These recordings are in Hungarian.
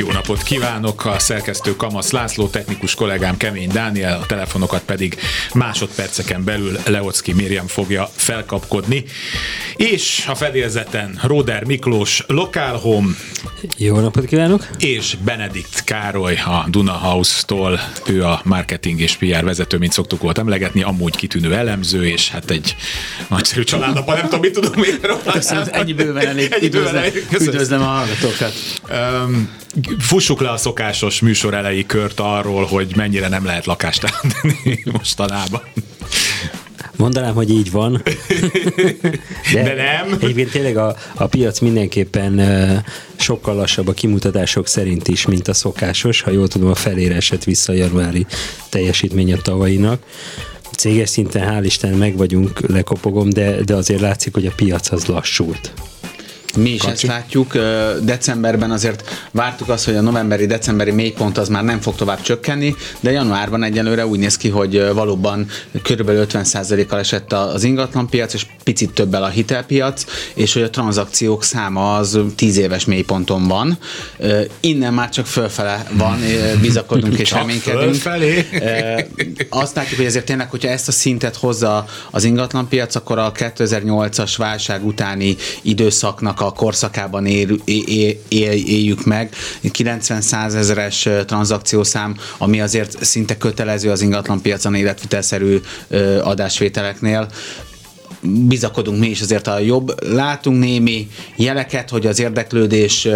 Jó napot kívánok! A szerkesztő Kamasz László, technikus kollégám Kemény Dániel, a telefonokat pedig másodperceken belül Leocki Miriam fogja felkapkodni. És a fedélzeten Róder Miklós, Local Home. Jó napot kívánok! És Benedikt Károly a Duna House-tól. Ő a marketing és PR vezető, mint szoktuk volt emlegetni, amúgy kitűnő elemző, és hát egy nagyszerű családapa, nem tudom, mit tudom én Köszönöm, ennyi bőven elég. Ennyi bőven elég. Üdvözlöm a hallgatókat. Um, fussuk le a szokásos műsor elejé kört arról, hogy mennyire nem lehet lakást tenni mostanában. Mondanám, hogy így van. De, De nem. Egyébként tényleg a, a piac mindenképpen sokkal lassabb a kimutatások szerint is, mint a szokásos. Ha jól tudom, a felére esett vissza a januári teljesítmény a tavainak céges szinten hál' Isten meg vagyunk, lekopogom, de, de azért látszik, hogy a piac az lassult. Mi is Kacsi. ezt látjuk. Decemberben azért vártuk azt, hogy a novemberi-decemberi mélypont az már nem fog tovább csökkenni, de januárban egyelőre úgy néz ki, hogy valóban körülbelül 50%-kal esett az ingatlanpiac, és picit többel a hitelpiac, és hogy a tranzakciók száma az 10 éves mélyponton van. Innen már csak fölfele van, bizakodunk és reménykedünk. Fölfelé. Azt látjuk, hogy ezért tényleg, hogyha ezt a szintet hozza az ingatlanpiac, akkor a 2008-as válság utáni időszaknak a korszakában él, él, él, éljük meg. 90-100 ezeres tranzakciószám, ami azért szinte kötelező az ingatlanpiacon életvitelszerű adásvételeknél bizakodunk mi is azért a jobb. Látunk némi jeleket, hogy az érdeklődés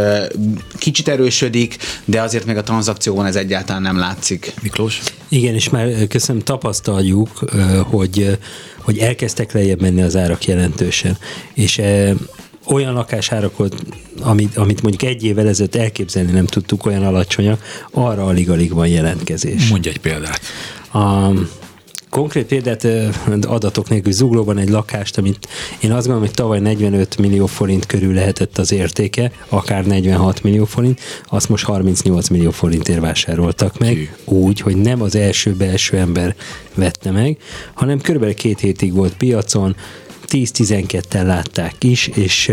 kicsit erősödik, de azért még a tranzakcióban ez egyáltalán nem látszik. Miklós? Igen, és már köszönöm, tapasztaljuk, hogy, hogy elkezdtek lejjebb menni az árak jelentősen. És olyan lakásárakot, amit, amit mondjuk egy évvel ezelőtt elképzelni nem tudtuk olyan alacsonyak, arra alig-alig van jelentkezés. Mondj egy példát. A, konkrét példát adatok nélkül zuglóban egy lakást, amit én azt gondolom, hogy tavaly 45 millió forint körül lehetett az értéke, akár 46 millió forint, azt most 38 millió forintért vásároltak meg, Hű. úgy, hogy nem az első belső ember vette meg, hanem körülbelül két hétig volt piacon, 10-12-tel látták is, és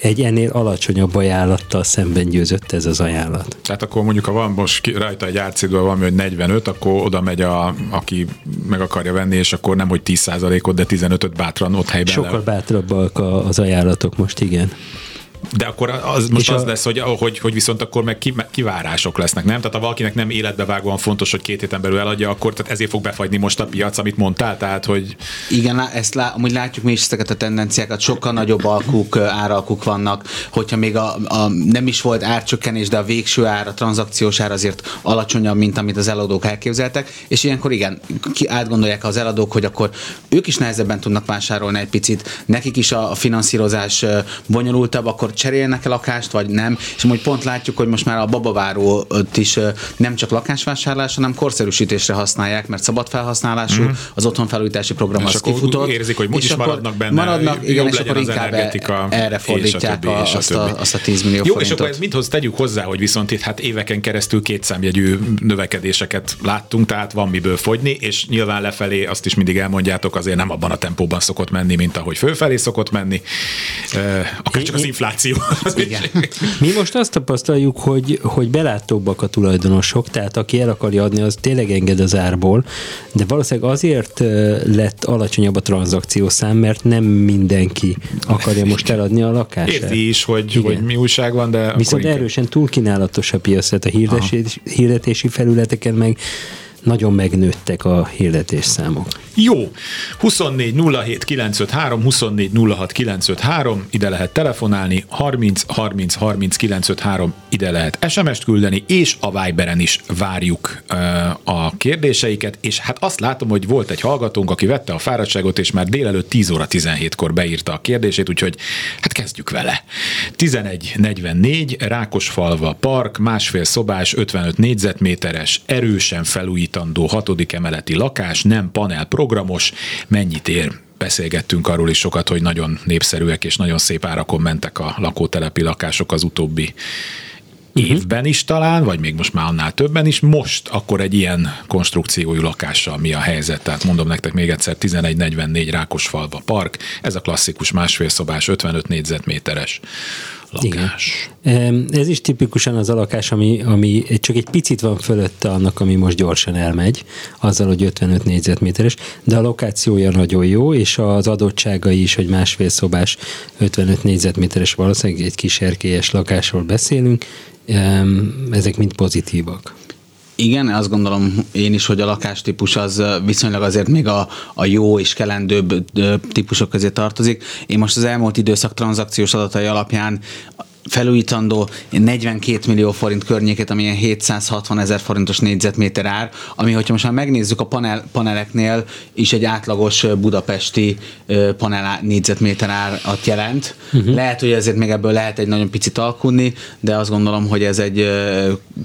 egy ennél alacsonyabb ajánlattal szemben győzött ez az ajánlat. Tehát akkor mondjuk, ha van most rajta egy árcédől valami, hogy 45, akkor oda megy, a, aki meg akarja venni, és akkor nem, hogy 10%-ot, de 15-öt bátran ott helyben Sokkal le. bátrabbak az ajánlatok most, igen. De akkor az most az a... lesz, hogy, hogy, hogy viszont akkor meg kivárások lesznek, nem? Tehát ha valakinek nem életbevágóan fontos, hogy két héten belül eladja, akkor tehát ezért fog befagyni most a piac, amit mondtál, tehát hogy... Igen, ezt lá, amúgy látjuk mi is ezeket a tendenciákat, sokkal nagyobb alkuk, áralkuk vannak, hogyha még a, a, nem is volt árcsökkenés, de a végső ár, a tranzakciós ár azért alacsonyabb, mint amit az eladók elképzeltek, és ilyenkor igen, ki átgondolják az eladók, hogy akkor ők is nehezebben tudnak vásárolni egy picit, nekik is a, a finanszírozás bonyolultabb, akkor cserélnek-e lakást, vagy nem, és majd pont látjuk, hogy most már a babaváró is nem csak lakásvásárlás, hanem korszerűsítésre használják, mert szabad felhasználású, mm. az otthonfelújítási program és az kifutott. érzik, hogy is maradnak benne, maradnak, igen, és akkor inkább e- erre fordítják a, azt, a, azt a 10 millió Jó, forintot. és akkor ez mindhoz tegyük hozzá, hogy viszont itt hát éveken keresztül kétszámjegyű növekedéseket láttunk, tehát van miből fogyni, és nyilván lefelé azt is mindig elmondjátok, azért nem abban a tempóban szokott menni, mint ahogy fölfelé szokott menni. Akár csak az infláció infláció. Igen. Mi most azt tapasztaljuk, hogy, hogy belátóbbak a tulajdonosok, tehát aki el akarja adni, az tényleg enged az árból, de valószínűleg azért lett alacsonyabb a tranzakciószám, mert nem mindenki akarja most eladni a lakását. Érti is, hogy, hogy mi újság van, de... Viszont erősen túlkínálatos a piac, tehát a hirdetési, hirdetési felületeken meg nagyon megnőttek a hirdetés számok. Jó, 24 07 953, 24 06 953, ide lehet telefonálni, 30 30 30 953, ide lehet SMS-t küldeni, és a Viberen is várjuk a kérdéseiket, és hát azt látom, hogy volt egy hallgatónk, aki vette a fáradtságot, és már délelőtt 10 óra 17-kor beírta a kérdését, úgyhogy hát kezdjük vele. 1144, Rákosfalva Park, másfél szobás, 55 négyzetméteres, erősen felújítandó hatodik emeleti lakás, nem panel pro programos, mennyit ér beszélgettünk arról is sokat, hogy nagyon népszerűek és nagyon szép árakon mentek a lakótelepi lakások az utóbbi évben is talán, vagy még most már annál többen is. Most akkor egy ilyen konstrukciójú lakással mi a helyzet? Tehát mondom nektek még egyszer, 1144 Rákosfalva park, ez a klasszikus másfél szobás, 55 négyzetméteres lakás. Igen. Ez is tipikusan az a lakás, ami, ami csak egy picit van fölötte annak, ami most gyorsan elmegy, azzal, hogy 55 négyzetméteres, de a lokációja nagyon jó, és az adottságai is, hogy másfél szobás 55 négyzetméteres valószínűleg egy kis erkélyes lakásról beszélünk, ezek mind pozitívak. Igen, azt gondolom én is, hogy a lakástípus az viszonylag azért még a, a jó és kelendőbb típusok közé tartozik. Én most az elmúlt időszak tranzakciós adatai alapján felújítandó 42 millió forint környékét, ami ilyen 760 ezer forintos négyzetméter ár, ami, hogyha most már megnézzük a panel, paneleknél is egy átlagos budapesti panel négyzetméter árat jelent. Uh-huh. Lehet, hogy ezért még ebből lehet egy nagyon picit alkudni, de azt gondolom, hogy ez egy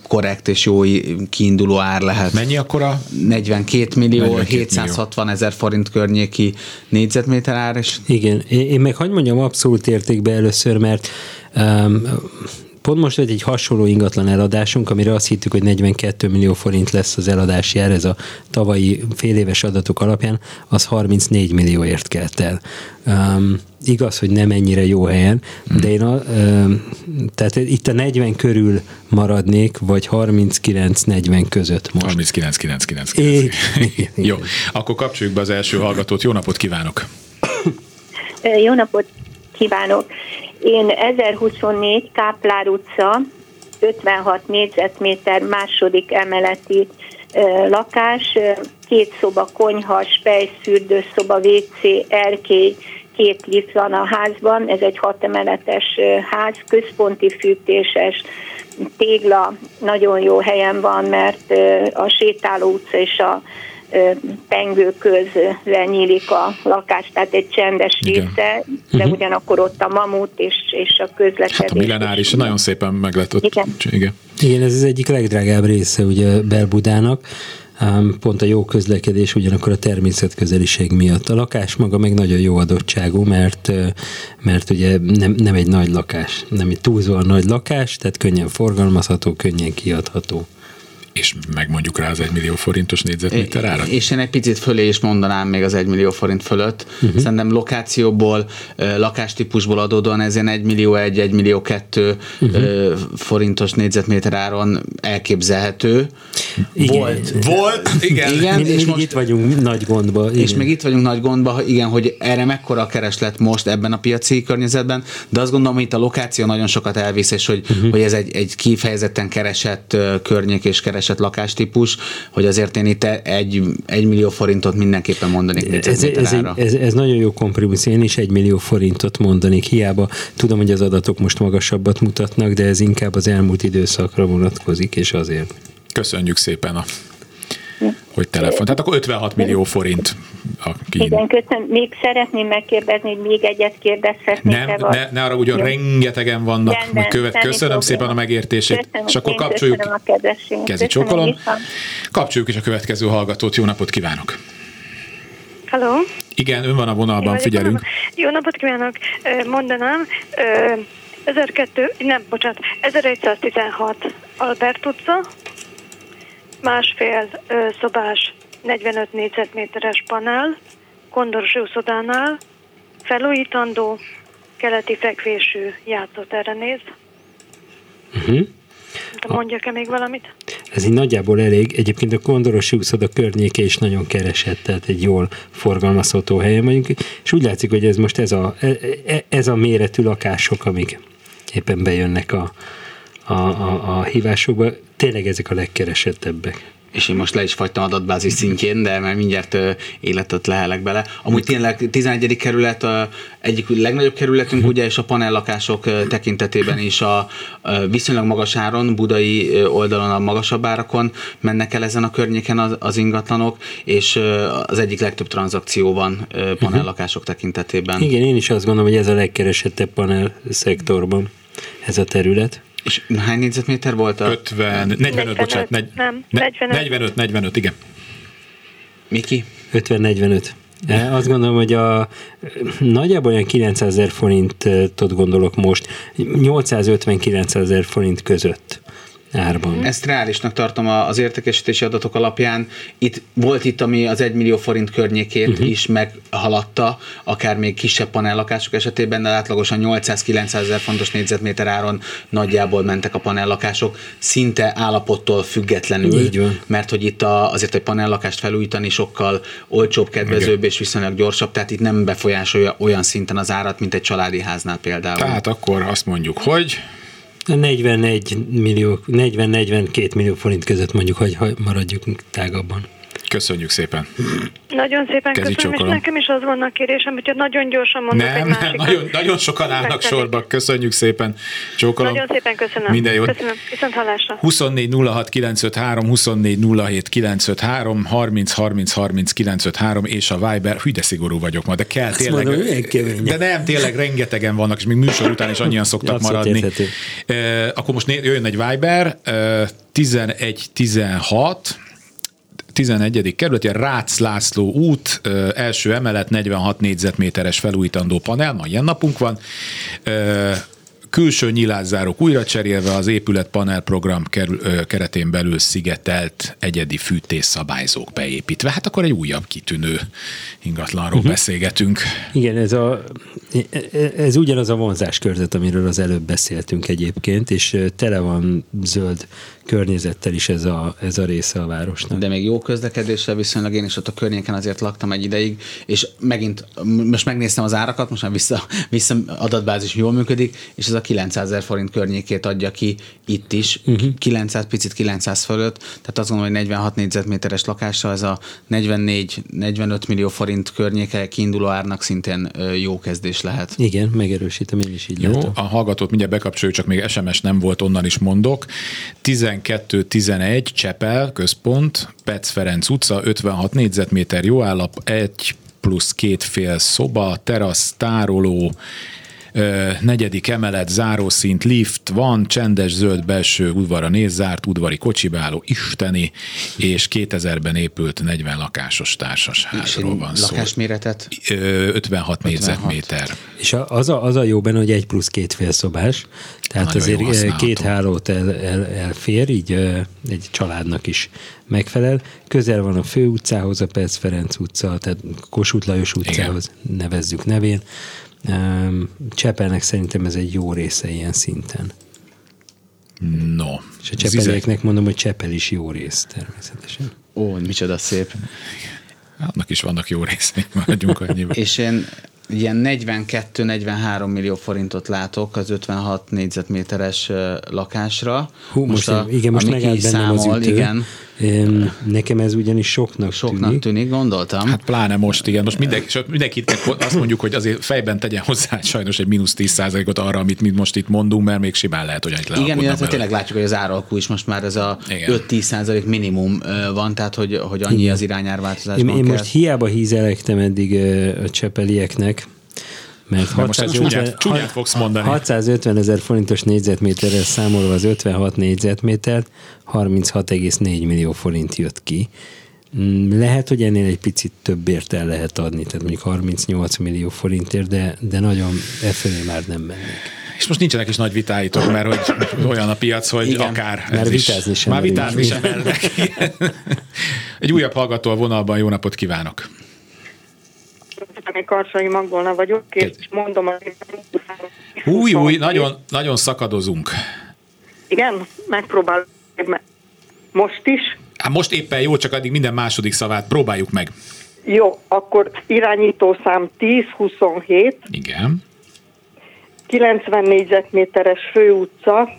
korrekt és jó kiinduló ár lehet. Mennyi akkor a? 42 millió, 42 760 ezer forint környéki négyzetméter ár. És... Igen, én meg hagyd mondjam abszolút értékbe először, mert Pont most egy hasonló ingatlan eladásunk, amire azt hittük, hogy 42 millió forint lesz az eladási ár, ez a tavalyi fél éves adatok alapján, az 34 millióért kelt el. Um, igaz, hogy nem ennyire jó helyen, hmm. de én a, um, tehát itt a 40 körül maradnék, vagy 39-40 között most. 39-9-9. Jó, akkor kapcsoljuk be az első hallgatót. Jó napot kívánok! Jó napot kívánok! Én 1024 Káplár utca, 56 négyzetméter második emeleti lakás, két szoba, konyha, spejszfürdőszoba, WC, erkély, két lift van a házban, ez egy hat emeletes ház, központi fűtéses, tégla, nagyon jó helyen van, mert a sétáló utca és a pengő közre nyílik a lakás, tehát egy csendes Igen. része, de uh-huh. ugyanakkor ott a mamut és, és a közlekedés. Hát a millenáris nagyon szépen meg lett ott. Igen. Igen. Igen, ez az egyik legdrágább része ugye Belbudának, pont a jó közlekedés ugyanakkor a természetközeliség miatt. A lakás maga meg nagyon jó adottságú, mert, mert ugye nem, nem egy nagy lakás, nem egy túlzóan nagy lakás, tehát könnyen forgalmazható, könnyen kiadható és megmondjuk rá az 1 millió forintos négyzetméter árat? És én egy picit fölé is mondanám még az 1 millió forint fölött. Uh-huh. Szerintem lokációból, lakástípusból adódóan ezen 1 millió 1, 1 millió 2 uh-huh. forintos négyzetméter áron elképzelhető. Igen. Volt. Volt, igen. igen mi, és most, itt vagyunk nagy gondba. Igen. És még itt vagyunk nagy gondba, igen, hogy erre mekkora a kereslet most ebben a piaci környezetben, de azt gondolom, hogy itt a lokáció nagyon sokat elvisz, és hogy, uh-huh. hogy ez egy, egy kifejezetten keresett környék és keresett keresett lakástípus, hogy azért én itt egy, egy millió forintot mindenképpen mondanék ez, ez, ez, ez, nagyon jó kompromisszum, én is egy millió forintot mondanék, hiába tudom, hogy az adatok most magasabbat mutatnak, de ez inkább az elmúlt időszakra vonatkozik, és azért. Köszönjük szépen a hogy telefon. Tehát akkor 56 millió forint a kín. Igen, köszönöm. Még szeretném megkérdezni, hogy még egyet kérdezhetnék. Nem, ne, ne arra ugyan Jó. rengetegen vannak. Rendben, követ. Köszönöm probléma. szépen a megértését. Köszönöm, és akkor kapcsoljuk. A Kezi csokolom. Kapcsoljuk is a következő hallgatót. Jó napot kívánok! Halló? Igen, ön van a vonalban, Én figyelünk. Jó napot kívánok! Mondanám, 1002, nem, bocsánat, 1116 Albert utca, másfél szobás 45 négyzetméteres panel, kondoros úszodánál, felújítandó, keleti fekvésű játszóterre néz. Uh-huh. De mondjak-e még valamit? Ez így nagyjából elég. Egyébként a Kondorosi úszoda környéke is nagyon keresett, tehát egy jól forgalmazható helyen vagyunk, és úgy látszik, hogy ez most ez a, e, e, ez a méretű lakások, amik éppen bejönnek a, a, a, a hívásokba, tényleg ezek a legkeresettebbek és én most le is fagytam adatbázis szintjén, de már mindjárt életet lehelek bele. Amúgy tényleg 11. kerület egyik legnagyobb kerületünk, ugye, és a panellakások tekintetében is a viszonylag magas áron, budai oldalon a magasabb árakon mennek el ezen a környéken az, az ingatlanok, és az egyik legtöbb tranzakció van panellakások tekintetében. Igen, én is azt gondolom, hogy ez a legkeresettebb panel szektorban ez a terület. És hány négyzetméter volt a... 50, 45, 45 bocsánat. Negy, nem, 45. 45, 45, igen. Miki? 50-45. E, Azt gondolom, hogy a nagyjából olyan 900 ezer forintot gondolok most, 850-900 ezer forint között árban. Ezt reálisnak tartom az értékesítési adatok alapján. Itt volt itt, ami az 1 millió forint környékét uh-huh. is meghaladta, akár még kisebb panellakások esetében, de átlagosan 800-900 ezer fontos négyzetméter áron nagyjából mentek a panellakások, szinte állapottól függetlenül, Így van. mert hogy itt a, azért egy panellakást felújítani sokkal olcsóbb, kedvezőbb és viszonylag gyorsabb, tehát itt nem befolyásolja olyan szinten az árat, mint egy családi háznál például. Tehát akkor azt mondjuk, hogy 41 millió, 40-42 millió forint között mondjuk, hogy maradjuk tágabban. Köszönjük szépen. Nagyon szépen Kezi köszönöm, és csókolom. nekem is az volna a kérésem, hogyha nagyon gyorsan mondok egy Nem, nem, másikat. nagyon, nagyon sokan állnak sorba. Köszönjük szépen. Csókolom. Nagyon szépen köszönöm. Minden jót. Köszönöm. Viszont hallásra. 24 06 953, 24 07 953, 30 30 30 953 és a Viber. Hű, de szigorú vagyok ma, de kell tényleg. mondom, de nem, tényleg rengetegen vannak, és még műsor után is annyian szoktak maradni. érthető. E, akkor most jöjjön egy Viber, e, 11 16 11. kerület, ilyen Rácz László út, első emelet, 46 négyzetméteres felújítandó panel, ma ilyen napunk van. Külső nyilászárók újra cserélve az épület panelprogram kerül, ö, keretén belül szigetelt egyedi fűtésszabályzók beépítve. Hát akkor egy újabb kitűnő ingatlanról uh-huh. beszélgetünk. Igen, ez, a, ez ugyanaz a vonzáskörzet, amiről az előbb beszéltünk egyébként, és tele van zöld környezettel is ez a, ez a része a városnak. de még jó közlekedéssel viszonylag én is ott a környéken azért laktam egy ideig, és megint most megnéztem az árakat, most már vissza, vissza adatbázis jól működik, és ez a 900 ezer forint környékét adja ki itt is, uh-huh. 900, picit 900 fölött, tehát azt gondolom, hogy 46 négyzetméteres lakásra ez a 44-45 millió forint környéke kiinduló árnak szintén jó kezdés lehet. Igen, megerősítem, én is így Jó, látom. a hallgatót mindjárt bekapcsoljuk, csak még SMS nem volt, onnan is mondok. 12-11 Csepel, központ, Pec Ferenc utca, 56 négyzetméter jó állap, egy plusz két fél szoba, terasz, tároló, negyedik emelet, zárószint, lift van, csendes zöld belső udvara nézzárt, udvari kocsibeálló, isteni, és 2000-ben épült 40 lakásos társasházról van szó. lakásméretet Ö, 56 négyzetméter. És az a, az a jó benne, hogy egy plusz két fél szobás, tehát Nagyon azért két hálót el, el, elfér, így egy családnak is megfelel. Közel van a fő utcához, a Perc Ferenc utca, tehát Kossuth Lajos utcához nevezzük nevén. Csepelnek szerintem ez egy jó része ilyen szinten. No. És a csepelieknek mondom, hogy Csepel is jó rész természetesen. Ó, micsoda szép. Annak is vannak jó részei, maradjunk annyiban. És én ilyen 42-43 millió forintot látok az 56 négyzetméteres lakásra. Hú, most, most a, igen, most megállt bennem az számol, ütő. Igen, Em, Nekem ez ugyanis soknak, soknak tűnik. tűnik, gondoltam. Hát pláne most, igen. Most mindenki, sőt, mindenkit azt mondjuk, hogy azért fejben tegyen hozzá sajnos egy mínusz 10%-ot arra, amit mi most itt mondunk, mert még simán lehet, hogy annyit Igen, illetve tényleg látjuk, hogy az áralkú is most már ez a Igen. 5-10 százalék minimum ö, van, tehát hogy, hogy annyi az irányárváltozásban Én, én most hiába hízelektem eddig a csepelieknek, mert Mert most egy 650 csúnyát- csúnyát fogsz mondani. 650 ezer forintos négyzetméterrel számolva az 56 négyzetméter, 36,4 millió forint jött ki. Mm, Lehet, hogy ennél egy picit többért el lehet adni, tehát mondjuk 38 millió forintért, de, de nagyon e felé már nem mennék. És most nincsenek is nagy vitáitok, mert hogy olyan a piac, hogy Igen. akár Már ez is- vitázni sem Már vitázni sem. Igen. Egy újabb hallgató a vonalban, jó napot kívánok! Én Karsai Magdolna vagyok, és mondom, hogy... Új, új, nagyon, nagyon szakadozunk. Igen, megpróbálom. meg- Most is. Hát most éppen jó, csak addig minden második szavát próbáljuk meg. Jó, akkor irányítószám 10-27, Igen. 90 négyzetméteres főutca,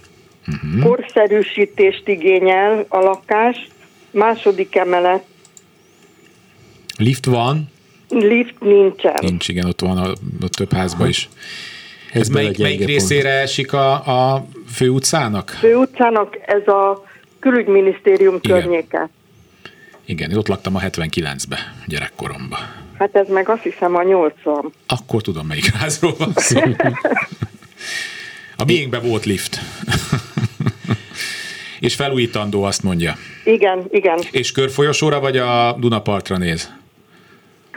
Mhm. korszerűsítést igényel a lakás, második emelet, Lift van, lift nincsen. nincs, igen, ott van a, a több házban is. Ez bele melyik, melyik részére esik a, a főutcának? Főutcának ez a külügyminisztérium Igen. környéke. Igen, én ott laktam a 79-be, gyerekkoromban. Hát ez meg azt hiszem a 80. Akkor tudom, melyik házról van szó. A miénkben volt lift. És felújítandó, azt mondja. Igen, igen. És körfolyosóra vagy a Dunapartra néz?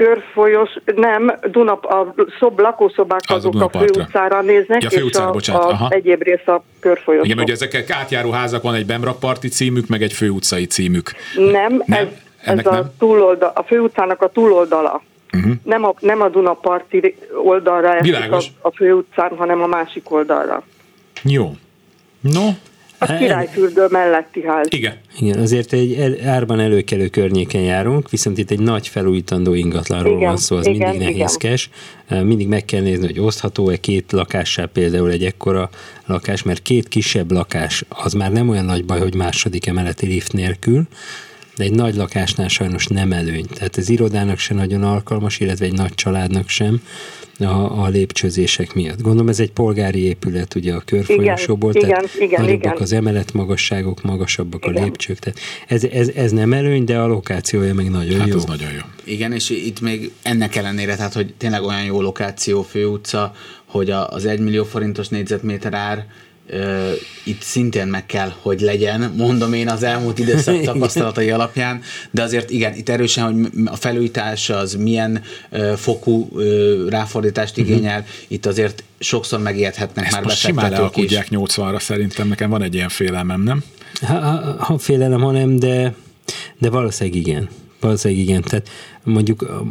Körfolyos, nem, Dunap, a szob, lakószobák Az a azok a Dunapartra. főutcára néznek, Ja, és főutcára, a, bocsánat, a aha. egyéb rész a körfolyos. Igen, ugye ezek átjáró házak, van egy Bemrakparti címük, meg egy főutcai címük. Nem, Nem? ez, Ennek ez a, nem? túloldal, a főutcának a túloldala. Uh-huh. Nem, a, nem a Dunaparti oldalra esik a, a főutcán, hanem a másik oldalra. Jó. No, A Hát, királyfürdő melletti ház. igen. Igen, azért egy el, árban előkelő környéken járunk, viszont itt egy nagy felújítandó ingatlanról Igen, van szó, az igen, mindig igen. nehézkes. Mindig meg kell nézni, hogy osztható-e két lakással például egy ekkora lakás, mert két kisebb lakás az már nem olyan nagy baj, hogy második emeleti lift nélkül, de egy nagy lakásnál sajnos nem előny. Tehát az irodának se nagyon alkalmas, illetve egy nagy családnak sem a, a lépcsőzések miatt. Gondolom ez egy polgári épület, ugye a körfolyosóból, Igen, tehát igen, igen, nagyobbak igen. az emeletmagasságok, magasabbak a Igen. lépcsők. Tehát ez, ez, ez nem előny, de a lokációja meg nagyon Hát jó. az nagyon jó. Igen, és itt még ennek ellenére, tehát hogy tényleg olyan jó lokáció, főutca, hogy a- az 1 millió forintos négyzetméter ár itt szintén meg kell, hogy legyen, mondom én az elmúlt időszak tapasztalatai alapján, de azért igen, itt erősen, hogy a felújítás az milyen fokú ráfordítást igényel, itt azért sokszor megijedhetnek Ezt már most simán lealkudják 80-ra szerintem, nekem van egy ilyen félelmem, nem? Ha, ha, ha félelem, hanem, de, de valószínűleg igen. Valószínűleg igen. Tehát mondjuk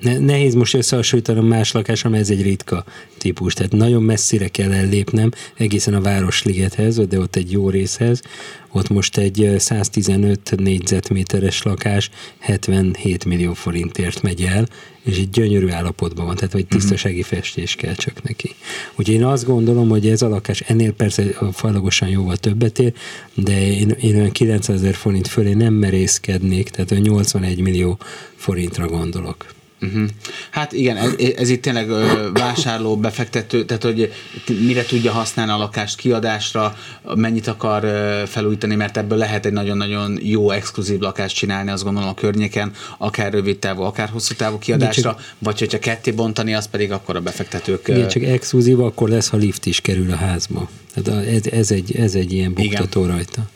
nehéz most összehasonlítanom más lakásra, mert ez egy ritka típus. Tehát nagyon messzire kell ellépnem, egészen a Városligethez, de ott egy jó részhez. Ott most egy ö, 115 négyzetméteres lakás 77 millió forintért megy el, és egy gyönyörű állapotban van, tehát hogy tisztasági festés kell csak neki. Úgyhogy én azt gondolom, hogy ez a lakás ennél persze fajlagosan jóval többet ér, de én, én olyan 900 ezer forint fölé nem merészkednék, tehát olyan 81 millió forintra gondolok. Uh-huh. Hát igen, ez, ez itt tényleg ö, vásárló, befektető, tehát hogy mire tudja használni a lakást kiadásra, mennyit akar ö, felújítani, mert ebből lehet egy nagyon-nagyon jó exkluzív lakást csinálni, azt gondolom a környéken, akár rövid távú, akár hosszú távú kiadásra, vagy hogyha ketté bontani, az pedig akkor a befektetők... Igen, csak exkluzív akkor lesz, ha lift is kerül a házba. Tehát ez, ez, egy, ez egy ilyen buktató rajta.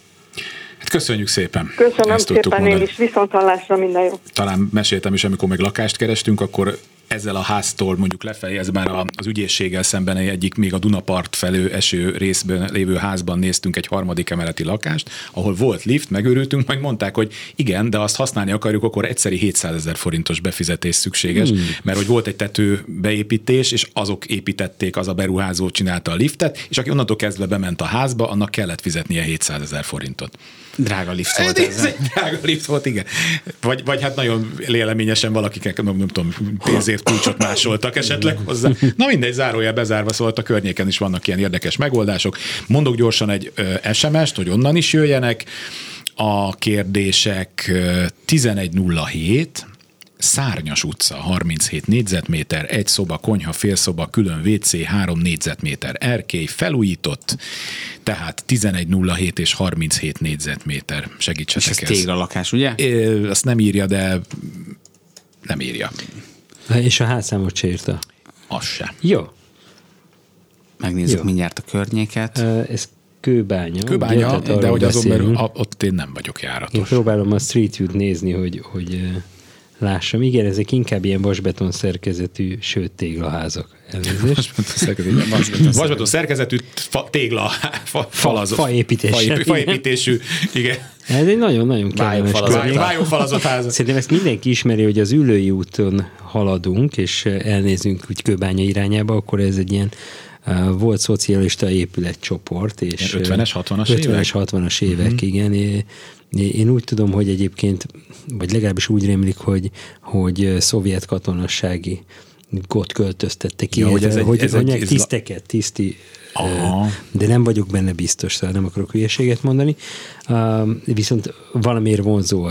Hát köszönjük szépen. Köszönöm Ezt tudtuk szépen én mondani. is, viszont hallásra minden jó. talán meséltem is, amikor még lakást kerestünk, akkor ezzel a háztól mondjuk lefelé, ez már a- az ügyészséggel szemben egyik még a Dunapart felő eső részben lévő házban néztünk egy harmadik emeleti lakást, ahol volt lift, megőrültünk, majd mondták, hogy igen, de azt használni akarjuk, akkor egyszeri 700 ezer forintos befizetés szükséges, hmm. mert hogy volt egy tető beépítés, és azok építették, az a beruházó csinálta a liftet, és aki onnantól kezdve bement a házba, annak kellett fizetnie 700 ezer forintot. Drága lift volt Ez, ez. egy drága lift volt, igen. Vagy, vagy hát nagyon léleményesen valakik, nem, nem tudom, pénzért kulcsot másoltak esetleg hozzá. Na mindegy, zárójel bezárva, szóval a környéken is vannak ilyen érdekes megoldások. Mondok gyorsan egy SMS-t, hogy onnan is jöjjenek. A kérdések ö, 1107, Szárnyas utca, 37 négyzetméter, egy szoba, konyha, félszoba, külön WC, 3 négyzetméter, erkély, felújított, tehát 1107 és 37 négyzetméter. És ez Segítsetek ez. téglalakás, ugye? Ö, Azt nem írja, de nem írja. És a házszámot se írta. Az se. Jó. Megnézzük Jó. mindjárt a környéket. Ez kőbánya. Kőbánya, de hogy azon belül, ott én nem vagyok Én járatos. próbálom a Street View-t nézni, hogy, hogy lássam. Igen, ezek inkább ilyen vasbeton szerkezetű, sőt téglaházak. Elnézést. Vasbeton szerkezetű- Vasbeton szerkezetű fa, tégla, fa, falazó, faép- faépítésű, igen. Ez egy nagyon-nagyon kellemes. Vályogfalazott ház. Szerintem ezt mindenki ismeri, hogy az ülői úton haladunk, és elnézünk úgy Kőbánya irányába, akkor ez egy ilyen uh, volt szocialista épületcsoport. És, Ilyen 50-es, 60-as 50-es, évek? 60-as évek, uh-huh. igen. Én úgy tudom, hogy egyébként, vagy legalábbis úgy rémlik, hogy, hogy szovjet katonassági gott költöztettek ki, Ja, hogy hogy, ez egy- hogy, ez egy- mondják, ez- tiszteket, tiszti, Aha. de nem vagyok benne biztos, szóval nem akarok hülyeséget mondani. Viszont valamiért vonzó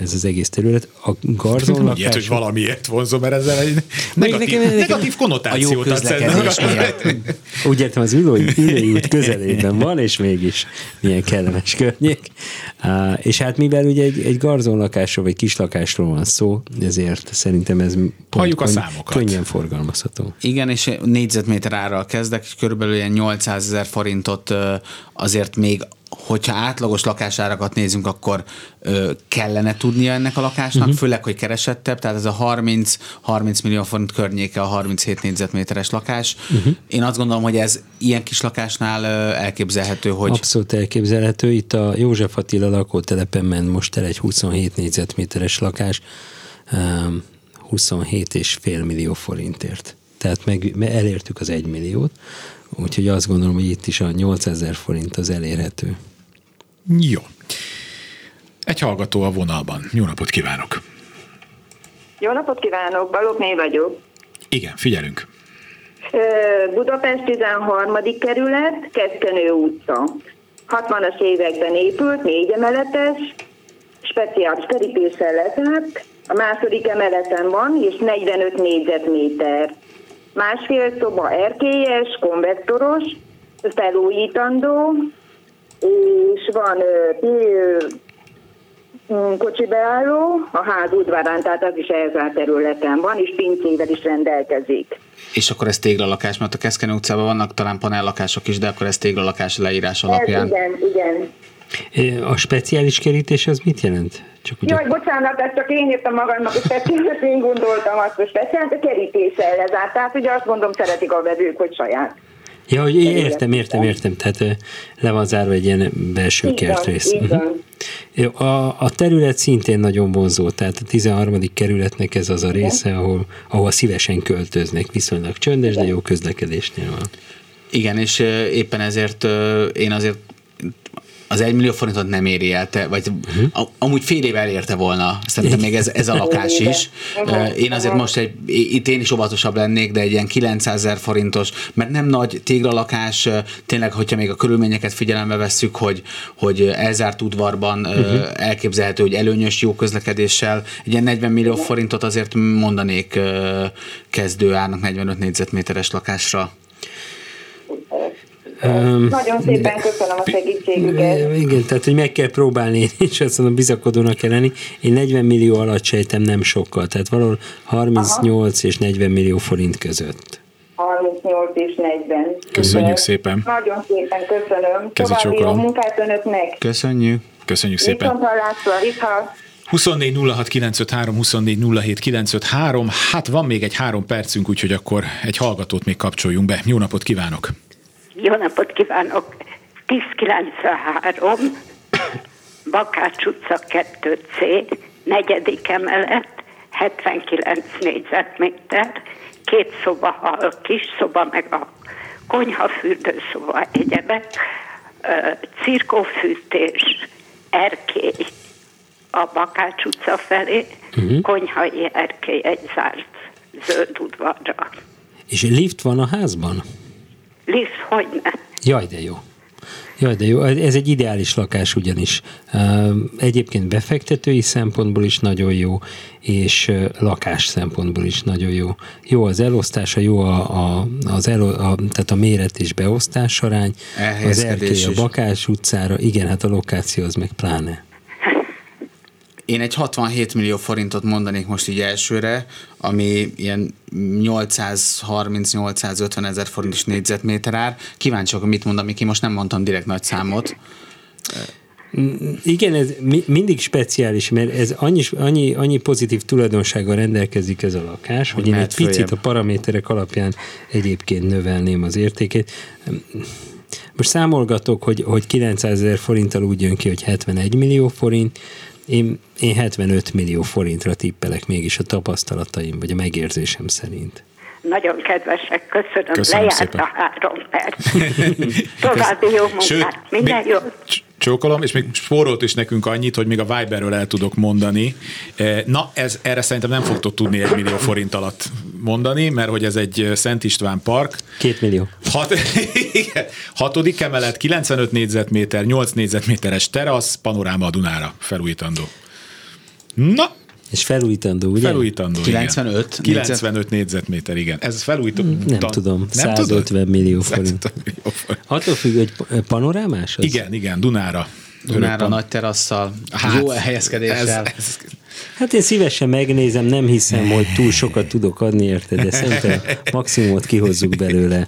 ez az egész terület. A garzon Nem ilyet, hogy lakás... valamiért vonzó, mert ezzel egy negatív, nekem- nekem- negatív konnotációt A jó adsz. Úgy értem, az ülői, ülői út közelében van, és mégis milyen kellemes környék. És hát mivel ugye egy, egy garzonlakásról, vagy kislakásról van szó, ezért szerintem ez pont a számokat. könnyen forgalmazható. Igen, és négyzetméter árral kezdek, és körülbelül ilyen 800 ezer forintot azért még hogyha átlagos lakásárakat nézünk, akkor ö, kellene tudnia ennek a lakásnak, uh-huh. főleg, hogy keresettebb, tehát ez a 30-30 millió forint környéke a 37 négyzetméteres lakás. Uh-huh. Én azt gondolom, hogy ez ilyen kis lakásnál ö, elképzelhető, hogy... Abszolút elképzelhető. Itt a József Attila lakótelepen ment most el egy 27 négyzetméteres lakás, 27,5 millió forintért. Tehát meg, elértük az 1 milliót, úgyhogy azt gondolom, hogy itt is a 8000 forint az elérhető. Jó. Egy hallgató a vonalban. Jó napot kívánok! Jó napot kívánok, Balogné vagyok. Igen, figyelünk. Budapest 13. kerület, Keszkenő utca. 60-as években épült, négy emeletes, speciális kerítéssel lezárt, a második emeleten van, és 45 négyzetméter. Másfél szoba erkélyes, konvektoros, felújítandó, és van ö, mm, kocsi beálló a ház udvarán, tehát az is elzárt területen van, és pincével is rendelkezik. És akkor ez téglalakás, mert a Keszkenő utcában vannak talán panellakások is, de akkor ez téglalakás leírás alapján. Ez igen, igen. A speciális kerítés az mit jelent? Csak ugye... Jaj, bocsánat, ezt csak én írtam magamnak, hogy speciális, én gondoltam azt, hogy speciális, a kerítéssel lezárt. Tehát ugye azt mondom, szeretik a vevők, hogy saját. Ja, hogy értem, értem, értem. Tehát le van zárva egy ilyen belső így kertrész. Van, uh-huh. a, a terület szintén nagyon vonzó, tehát a 13. kerületnek ez az a része, ahol, ahol szívesen költöznek, viszonylag csöndes, de jó közlekedésnél van. Igen, és éppen ezért én azért az 1 millió forintot nem éri el, te, vagy uh-huh. amúgy fél év elérte volna, szerintem még ez, ez a lakás is. Én azért most egy, itt én is óvatosabb lennék, de egy ilyen 900 ezer forintos, mert nem nagy téglalakás, tényleg, hogyha még a körülményeket figyelembe vesszük, hogy, hogy elzárt udvarban uh-huh. elképzelhető, hogy előnyös jó közlekedéssel, egy ilyen 40 millió forintot azért mondanék kezdő árnak 45 négyzetméteres lakásra. Um, Nagyon szépen köszönöm a segítségüket. Igen, tehát hogy meg kell próbálni, és azt mondom, bizakodónak kell lenni. Én 40 millió alatt sejtem nem sokkal, tehát valahol 38 Aha. és 40 millió forint között. 38 és 40. Köszönjük szépen. Nagyon szépen köszönöm. További jó munkát önöknek. Köszönjük. Köszönjük szépen. Viszont 24 06 953, 24 07 953. Hát van még egy három percünk, úgyhogy akkor egy hallgatót még kapcsoljunk be. Jó napot kívánok! Jó napot kívánok! 1093, Bakács utca 2C, negyedik emelet, 79 négyzetméter, két szoba, a kis szoba, meg a konyha, fürdőszoba, egyebek, cirkófűtés, erkély a Bakács utca felé, uh-huh. konyhai erkély egy zárt zöld udvarra. És lift van a házban? Lisz, hogyne. Jaj, de jó. Jaj, de jó. Ez egy ideális lakás ugyanis. Egyébként befektetői szempontból is nagyon jó, és lakás szempontból is nagyon jó. Jó az elosztása, jó a, a, az elo, a, tehát a méret és beosztás arány, az erkély a Bakás utcára, igen, hát a lokáció az meg pláne. Én egy 67 millió forintot mondanék most így elsőre, ami ilyen 830-850 ezer forintos négyzetméter ár. Kíváncsiak, mit mond, Miki, most nem mondtam direkt nagy számot. Igen, ez mindig speciális, mert ez annyi, annyi, annyi pozitív tulajdonsággal rendelkezik ez a lakás, hogy, hogy én egy picit a paraméterek alapján egyébként növelném az értékét. Most számolgatok, hogy, hogy 900 ezer forinttal úgy jön ki, hogy 71 millió forint, én, én 75 millió forintra tippelek mégis a tapasztalataim, vagy a megérzésem szerint. Nagyon kedvesek, köszönöm. köszönöm Lejárt szépen. a három perc. További jó munkát. Sőt, Minden jó csókolom, és még spórolt is nekünk annyit, hogy még a Viberről el tudok mondani. E, na, ez, erre szerintem nem fogtok tudni egy millió forint alatt mondani, mert hogy ez egy Szent István park. Két millió. Hat, igen, hatodik emelet, 95 négyzetméter, 8 négyzetméteres terasz, panoráma a Dunára felújítandó. Na, és felújítandó, ugye? Felújítandó, 95? Igen. 95 négyzetméter, igen. Ez felújító. Nem ta... tudom, nem 150 tudod? millió forint. Millió forint. Attól függ, hogy panorámás az? Igen, igen, Dunára. Dunára nagy terasszal, hát, jó helyezkedéssel. Ez, ez... Hát én szívesen megnézem, nem hiszem, hogy túl sokat tudok adni érte, de szerintem maximumot kihozzuk belőle.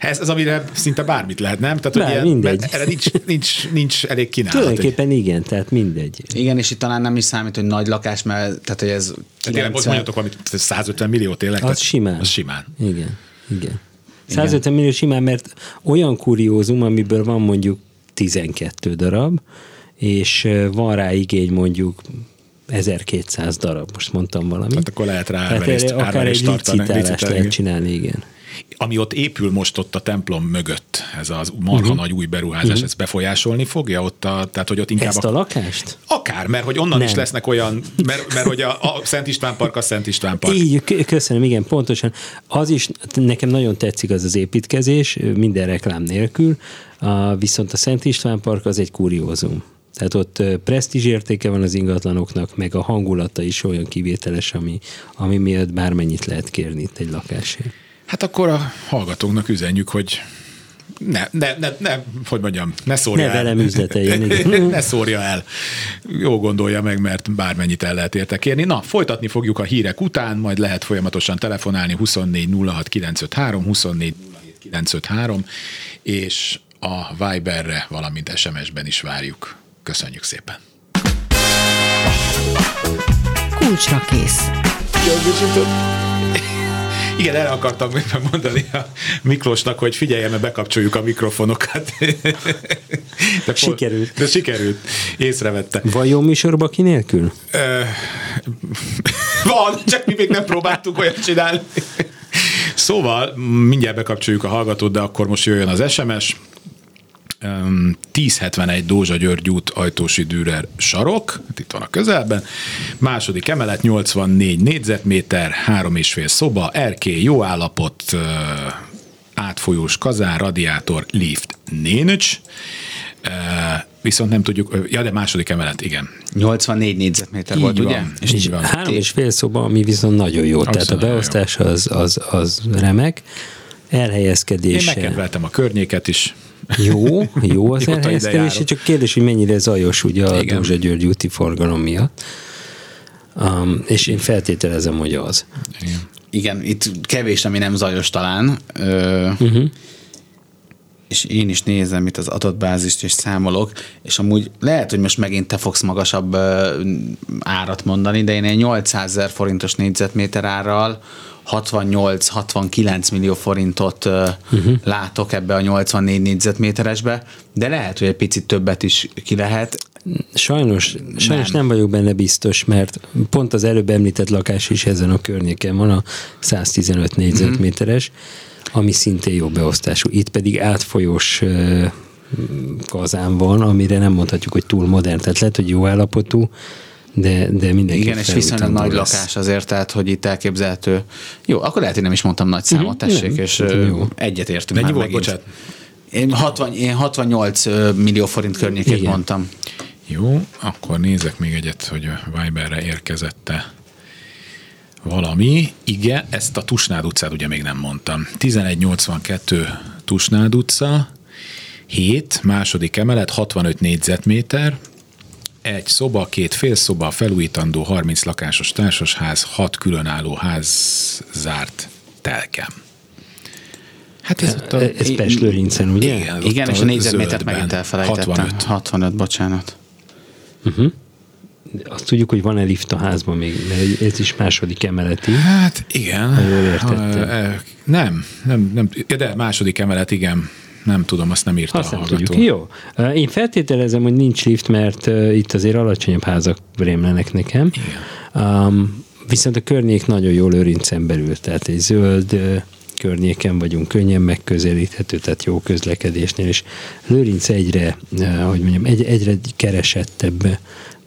Ez az, amire szinte bármit lehet, nem? Tehát, hogy Bár, ilyen, mindegy. erre nincs, nincs, nincs elég kínálat. Tulajdonképpen igen, tehát mindegy. Igen, és itt talán nem is számít, hogy nagy lakás, mert tehát, hogy ez Tehát tényleg most 90 mondjatok valamit, 150 millió tényleg? Az Tehát- simán. Az simán. Igen, igen. 150 millió simán, mert olyan kuriózum, amiből van mondjuk 12 darab, és van rá igény mondjuk 1200 darab, most mondtam valamit. Tehát akkor lehet rá Tehát erre akár egy árverést tartani, licitálást licitálást, lehet igen. csinálni, igen. Ami ott épül most ott a templom mögött, ez az marha Mhm. nagy új beruházás, ez befolyásolni fogja ott a, tehát hogy ott inkább Ezt a lakást? Akár, mert hogy onnan Nem. is lesznek olyan, mert, mert hogy a, a Szent István Park a Szent István Park. Így, köszönöm, igen, pontosan. Az is, nekem nagyon tetszik az az építkezés, minden reklám nélkül, a, viszont a Szent István Park az egy kuriózum. Tehát ott presztízs értéke van az ingatlanoknak, meg a hangulata is olyan kivételes, ami, ami miatt bármennyit lehet kérni itt egy lakásért. Hát akkor a hallgatóknak üzenjük, hogy ne, ne, ne, ne hogy mondjam, ne szórja Ne el. velem üzleteljen, ne szórja el. Jó gondolja meg, mert bármennyit el lehet érte kérni. Na, folytatni fogjuk a hírek után, majd lehet folyamatosan telefonálni 24 06 953, 24 07 953, és a Viberre, valamint SMS-ben is várjuk. Köszönjük szépen. Kulcsra kész. Igen, erre akartam még mondani a Miklósnak, hogy figyelje, mert bekapcsoljuk a mikrofonokat. De Sikerült. De sikerült. Észrevette. Jó műsorba ki nélkül? Ö, Van, csak mi még nem próbáltuk olyat csinálni. Szóval mindjárt bekapcsoljuk a hallgatót, de akkor most jöjjön az SMS. Öm, 1071 Dózsa György út, Ajtósi Dürer sarok, hát itt van a közelben. Második emelet, 84 négyzetméter, három és fél szoba, erkély, jó állapot, átfolyós kazán, radiátor, lift, nénöcs. Ö, Viszont nem tudjuk, ja, de második emelet, igen. 84 négyzetméter Így volt, van. ugye? És így van. Három és fél szoba, ami viszont nagyon jó. Tehát a Abszolút beosztás az, az, az remek. Én Elhelyezkedése. megkedveltem a környéket is. Jó, jó az elhelyezkedés, csak kérdés, hogy mennyire zajos ugye a. Dózsa György úti forgalom miatt. Um, és én feltételezem, hogy az. Igen. Igen, itt kevés, ami nem zajos talán. Ö, Uh-huh. és én is nézem itt az adatbázist, és számolok, és amúgy lehet, hogy most megint te fogsz magasabb ö, árat mondani, de én egy 800 ezer forintos négyzetméter árral 68-69 millió forintot uh, uh-huh. látok ebbe a 84 négyzetméteresbe, de lehet, hogy egy picit többet is ki lehet. Sajnos, sajnos Nem. nem. vagyok benne biztos, mert pont az előbb említett lakás is ezen a környéken van, a 115 négyzetméteres, ami szintén jó beosztású. Itt pedig átfolyós kazán van, amire nem mondhatjuk, hogy túl modern. Tehát lehet, hogy jó állapotú, de, de mindenki Igen, és viszonylag nagy lakás azért, tehát, hogy itt elképzelhető. Jó, akkor lehet, hogy nem is mondtam nagy számot, Mhm, tessék, nem, és jó. egyet értünk Mennyi már volt, megint. bocsánat? Én, 60, én 68 ö, millió forint környékét Igen. mondtam. Jó, akkor nézek még egyet, hogy a Viberre érkezette valami. Igen, ezt a Tusnád utcát ugye még nem mondtam. 1182 Tusnád utca, 7, második emelet, 65 négyzetméter, egy szoba, két félszoba, felújítandó 30 lakásos társasház, 6 különálló ház zárt telkem. Hát ez ott a... Ez Pest Lőrincen, ugye? Igen, ott Igen, és a négyzetmétert megint elfelejtettem. 65. 65, bocsánat. Azt tudjuk, hogy van-e lift a házban még, mert ez is második emeleti. Hát igen. Ha jól értettem. E, Nem, nem, nem, de második emelet, igen. Nem tudom, azt nem írta Azt a nem hallgató. tudjuk. Jó. Én feltételezem, hogy nincs lift, mert itt azért alacsonyabb házak rémlenek nekem. Um, viszont a környék nagyon jól Lőrincen belül, tehát egy zöld környéken vagyunk, könnyen megközelíthető, tehát jó közlekedésnél, és Lőrinc egyre, hogy mondjam, egy, egyre keresettebb,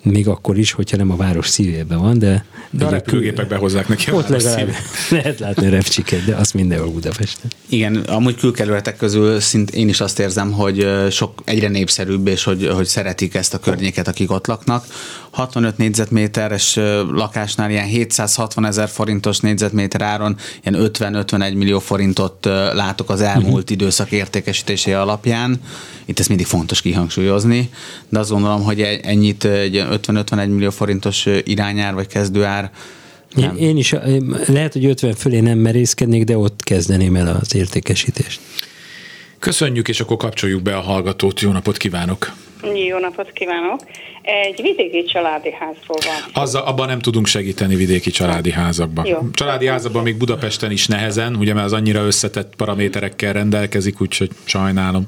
még akkor is, hogyha nem a város szívében van, de... De a ugye repülőgépek behozzák neki a Ott legalább lehet látni a repcsiket, de azt mindenhol Budapesten. Igen, amúgy külkerületek közül szint én is azt érzem, hogy sok egyre népszerűbb, és hogy, hogy szeretik ezt a környéket, akik ott laknak. 65 négyzetméteres lakásnál ilyen 760 ezer forintos négyzetméter áron ilyen 50-51 millió forintot látok az elmúlt időszak értékesítése alapján. Itt ezt mindig fontos kihangsúlyozni, de azt gondolom, hogy egy- ennyit egy 50-51 millió forintos irányár vagy kezdőár Én, én is, lehet, hogy 50 fölé nem merészkednék, de ott kezdeném el az értékesítést. Köszönjük, és akkor kapcsoljuk be a hallgatót. Jó napot kívánok! Jó napot kívánok! Egy vidéki családi házról van. Azzal, abban nem tudunk segíteni vidéki családi házakban. Jó. Családi házakban még Budapesten is nehezen, ugye mert az annyira összetett paraméterekkel rendelkezik, úgyhogy sajnálom.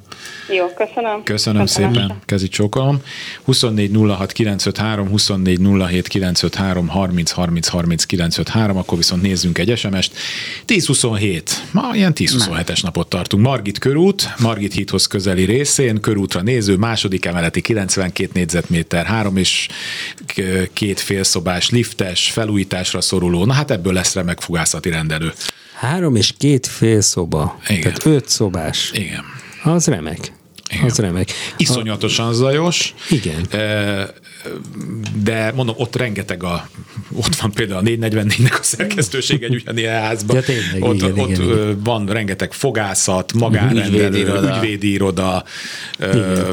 Jó, köszönöm. Köszönöm szépen, kezi csókolom. 24 06 953, 24 07 953, 30 30 30 953, akkor viszont nézzünk egy SMS-t. 10-27, ma ilyen 10-27-es napot tartunk. Margit körút, Margit híthoz közeli részén, körútra néző, második emeleti 92 négyzetméter, három és két félszobás, liftes, felújításra szoruló. Na hát ebből lesz remek fogászati rendelő. Három és két fél szoba. Igen. Tehát öt szobás. Igen. Az remek. Igen. Az remek. Iszonyatosan zajos. Igen. De mondom, ott rengeteg a, ott van például a 444-nek a szerkesztőség egy ugyanilyen házban. Ja, tényleg, ott, igen, ott igen, igen. van rengeteg fogászat, magánrendelő, Ügyvédiroda. ügyvédi iroda. Ö,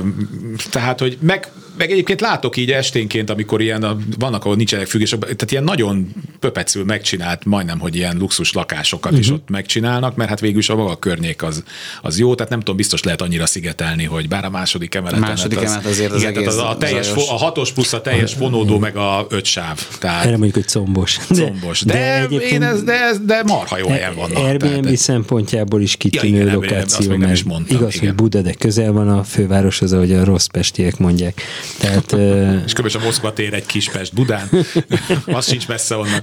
Tehát, hogy meg, meg egyébként látok így esténként, amikor ilyen, a, vannak, ahol nincsenek függések, tehát ilyen nagyon pöpecül megcsinált, majdnem, hogy ilyen luxus lakásokat uh-huh. is Mhm. ott megcsinálnak, mert hát végül is a maga környék az, az jó, tehát nem tudom, biztos lehet annyira szigetelni, hogy bár a második emeleten. Második hát emelet azért az igen, tehát egész a, a, teljes, fo, a hatos plusz a teljes fonódó, meg a öt sáv. Tehát Erre mondjuk, hogy combos. combos. De, de, én ez, de, ez, de marha jó helyen vannak. Airbnb tehát- szempontjából is Ja, kitűnő igen, lokáció, nem is mert mondtam, igaz, igen. hogy Buda, de közel van a fővároshoz, ahogy a rossz pestiek mondják. Tehát És kb. a Moszkva tér egy Kispest Budán, az sincs messze onnan.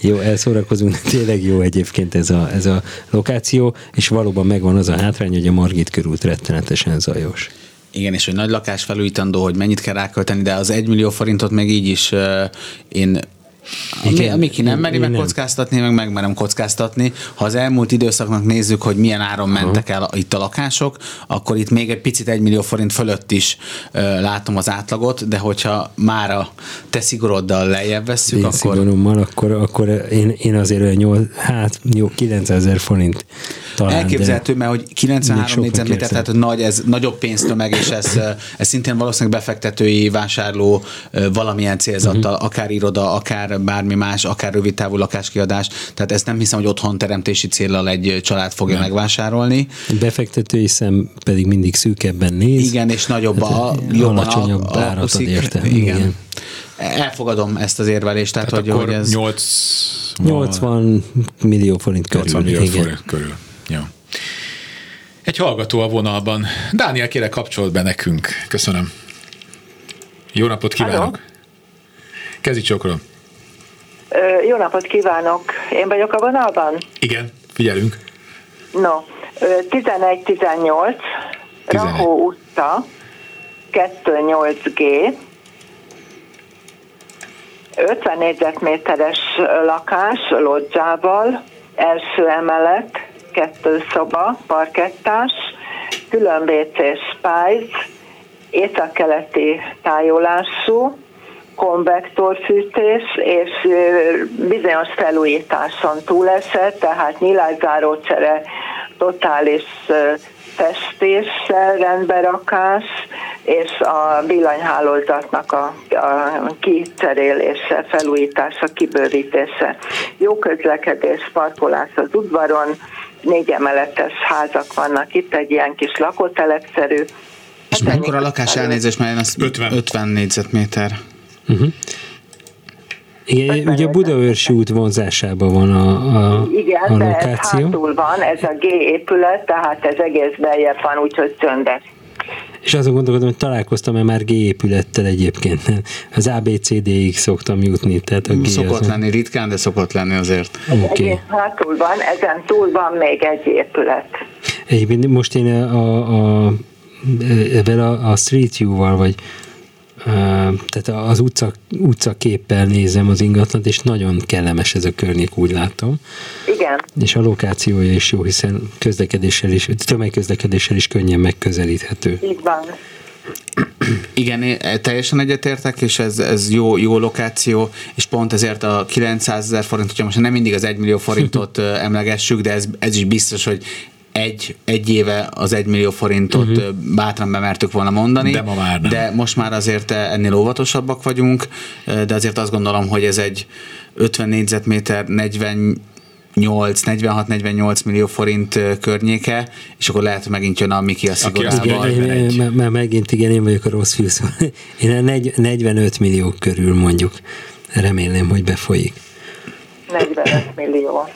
jó, elszórakozunk, tényleg jó egyébként ez a, ez a lokáció, és valóban megvan az a hátrány, hogy a Margit körút rettenetesen zajos. Igen, és hogy nagy lakás felújítandó, hogy mennyit kell rákölteni, de az 1 millió forintot még így is uh, én Igen, a Miki nem meri megkockáztatni, meg megmerem kockáztatni. Ha az elmúlt időszaknak nézzük, hogy milyen áron mentek el itt a lakások, akkor itt még egy picit 1 millió forint fölött is uh, látom az átlagot, de hogyha már a te szigoroddal lejjebb vesszük, Én akkor szigorommal, akkor, akkor én, én azért olyan 8, hát jó, 900 ezer forint talán. de- Elképzelhető, mert hogy Még 93 sokkal négyzetméter, tehát nagy, ez nagyobb pénztömeg, és ez, ez szintén valószínűleg befektetői, vásárló valamilyen célzattal, uh-huh. akár iroda, akár bármi más, akár rövidtávú lakáskiadás. Tehát ezt nem hiszem, hogy otthon teremtési céllal egy család fogja nem. megvásárolni. Befektetői szem pedig mindig szűkebben néz. Igen, és nagyobb a, Hát, jobban alacsonyabb a, a ad puszik. érte. Igen. Igen. Elfogadom ezt az érvelést, tehát, Tehát hogy, akkor hogy ez... 8, 80 millió forint körül. 80 millió igen. forint körül. Jó. Egy hallgató a vonalban. Dániel, kérek kapcsolt be nekünk. Köszönöm. Jó napot kívánok. Kezi csokrom. Ö, Jó napot kívánok! Én vagyok a vonalban? Igen, figyelünk. No, ö, 11-18, 11. Rahó utca, 28G, 50 négyzetméteres lakás lodzsával, első emelet, kettő szoba, parkettás, külön WC spájz, északkeleti tájolású, konvektorfűtés és bizonyos felújításon túlesett, tehát nyilászárócsere, totális festéssel, rendberakás, és a villanyhálózatnak a, a kicserélése, felújítása, kibővítése. Jó közlekedés, parkolás az udvaron, négy emeletes házak vannak itt, egy ilyen kis lakótelepszerű. És mekkora a lakás elnézés, mert az 50. 50 négyzetméter. Igen, ugye a Budaörsi út vonzásában van a, a, Igen, a lokáció. hátul van, ez a G épület, tehát ez egész beljebb van, úgyhogy csöndes. És azon gondolkodom, hogy találkoztam-e már G épülettel egyébként. Az ABCD-ig szoktam jutni, tehát a G Szokott az... lenni ritkán, de szokott lenni azért. Okay. Hátul van, ezen túl van még egy épület. Egyébként most én a, a, ebben a, a Street View-val, vagy tehát az utca, utca képpel nézem az ingatlant, és nagyon kellemes ez a környék, úgy látom. Igen, És a lokációja is jó, hiszen közlekedéssel is, tömegközlekedéssel is könnyen megközelíthető. így van. Igen, én teljesen egyetértek, és ez, ez jó, jó lokáció, és pont ezért a 900 ezer forint, hogyha most nem mindig az 1 millió forintot emlegessük, de ez, ez is biztos, hogy egy, egy éve az 1 millió forintot uh-huh. bátran bemertük volna mondani. De ma már nem. De most már azért ennél óvatosabbak vagyunk, de azért azt gondolom, hogy ez egy 50 négyzetméter, 40 46-48 millió forint környéke, és akkor lehet, hogy megint jön a Miki a szigorával. Én, már megint igen, én vagyok a rossz fű, szóval én a negy- 45 millió körül mondjuk. Remélem, hogy befolyik. 45 millió.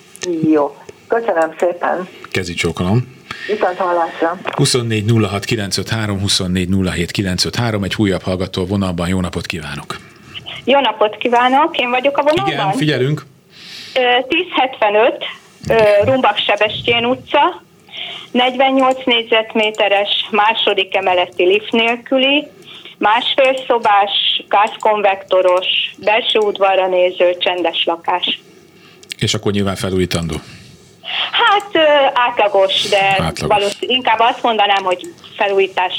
Jó. Köszönöm szépen. Kezi csókolom. Viszont hallásra. 24 06 953, 24 07 953, egy újabb hallgató vonalban. Jó napot kívánok! Jó napot kívánok, én vagyok a vonalban. Igen, figyelünk. Ö, 1075, ö, Rumbak Sebestyén utca, 48 négyzetméteres második emeleti lift nélküli, másfél szobás, gázkonvektoros, belső udvarra néző, csendes lakás. És akkor nyilván felújítandó. Hát átlagos, de Átlagos. valószínűleg inkább azt mondanám, hogy felújítás,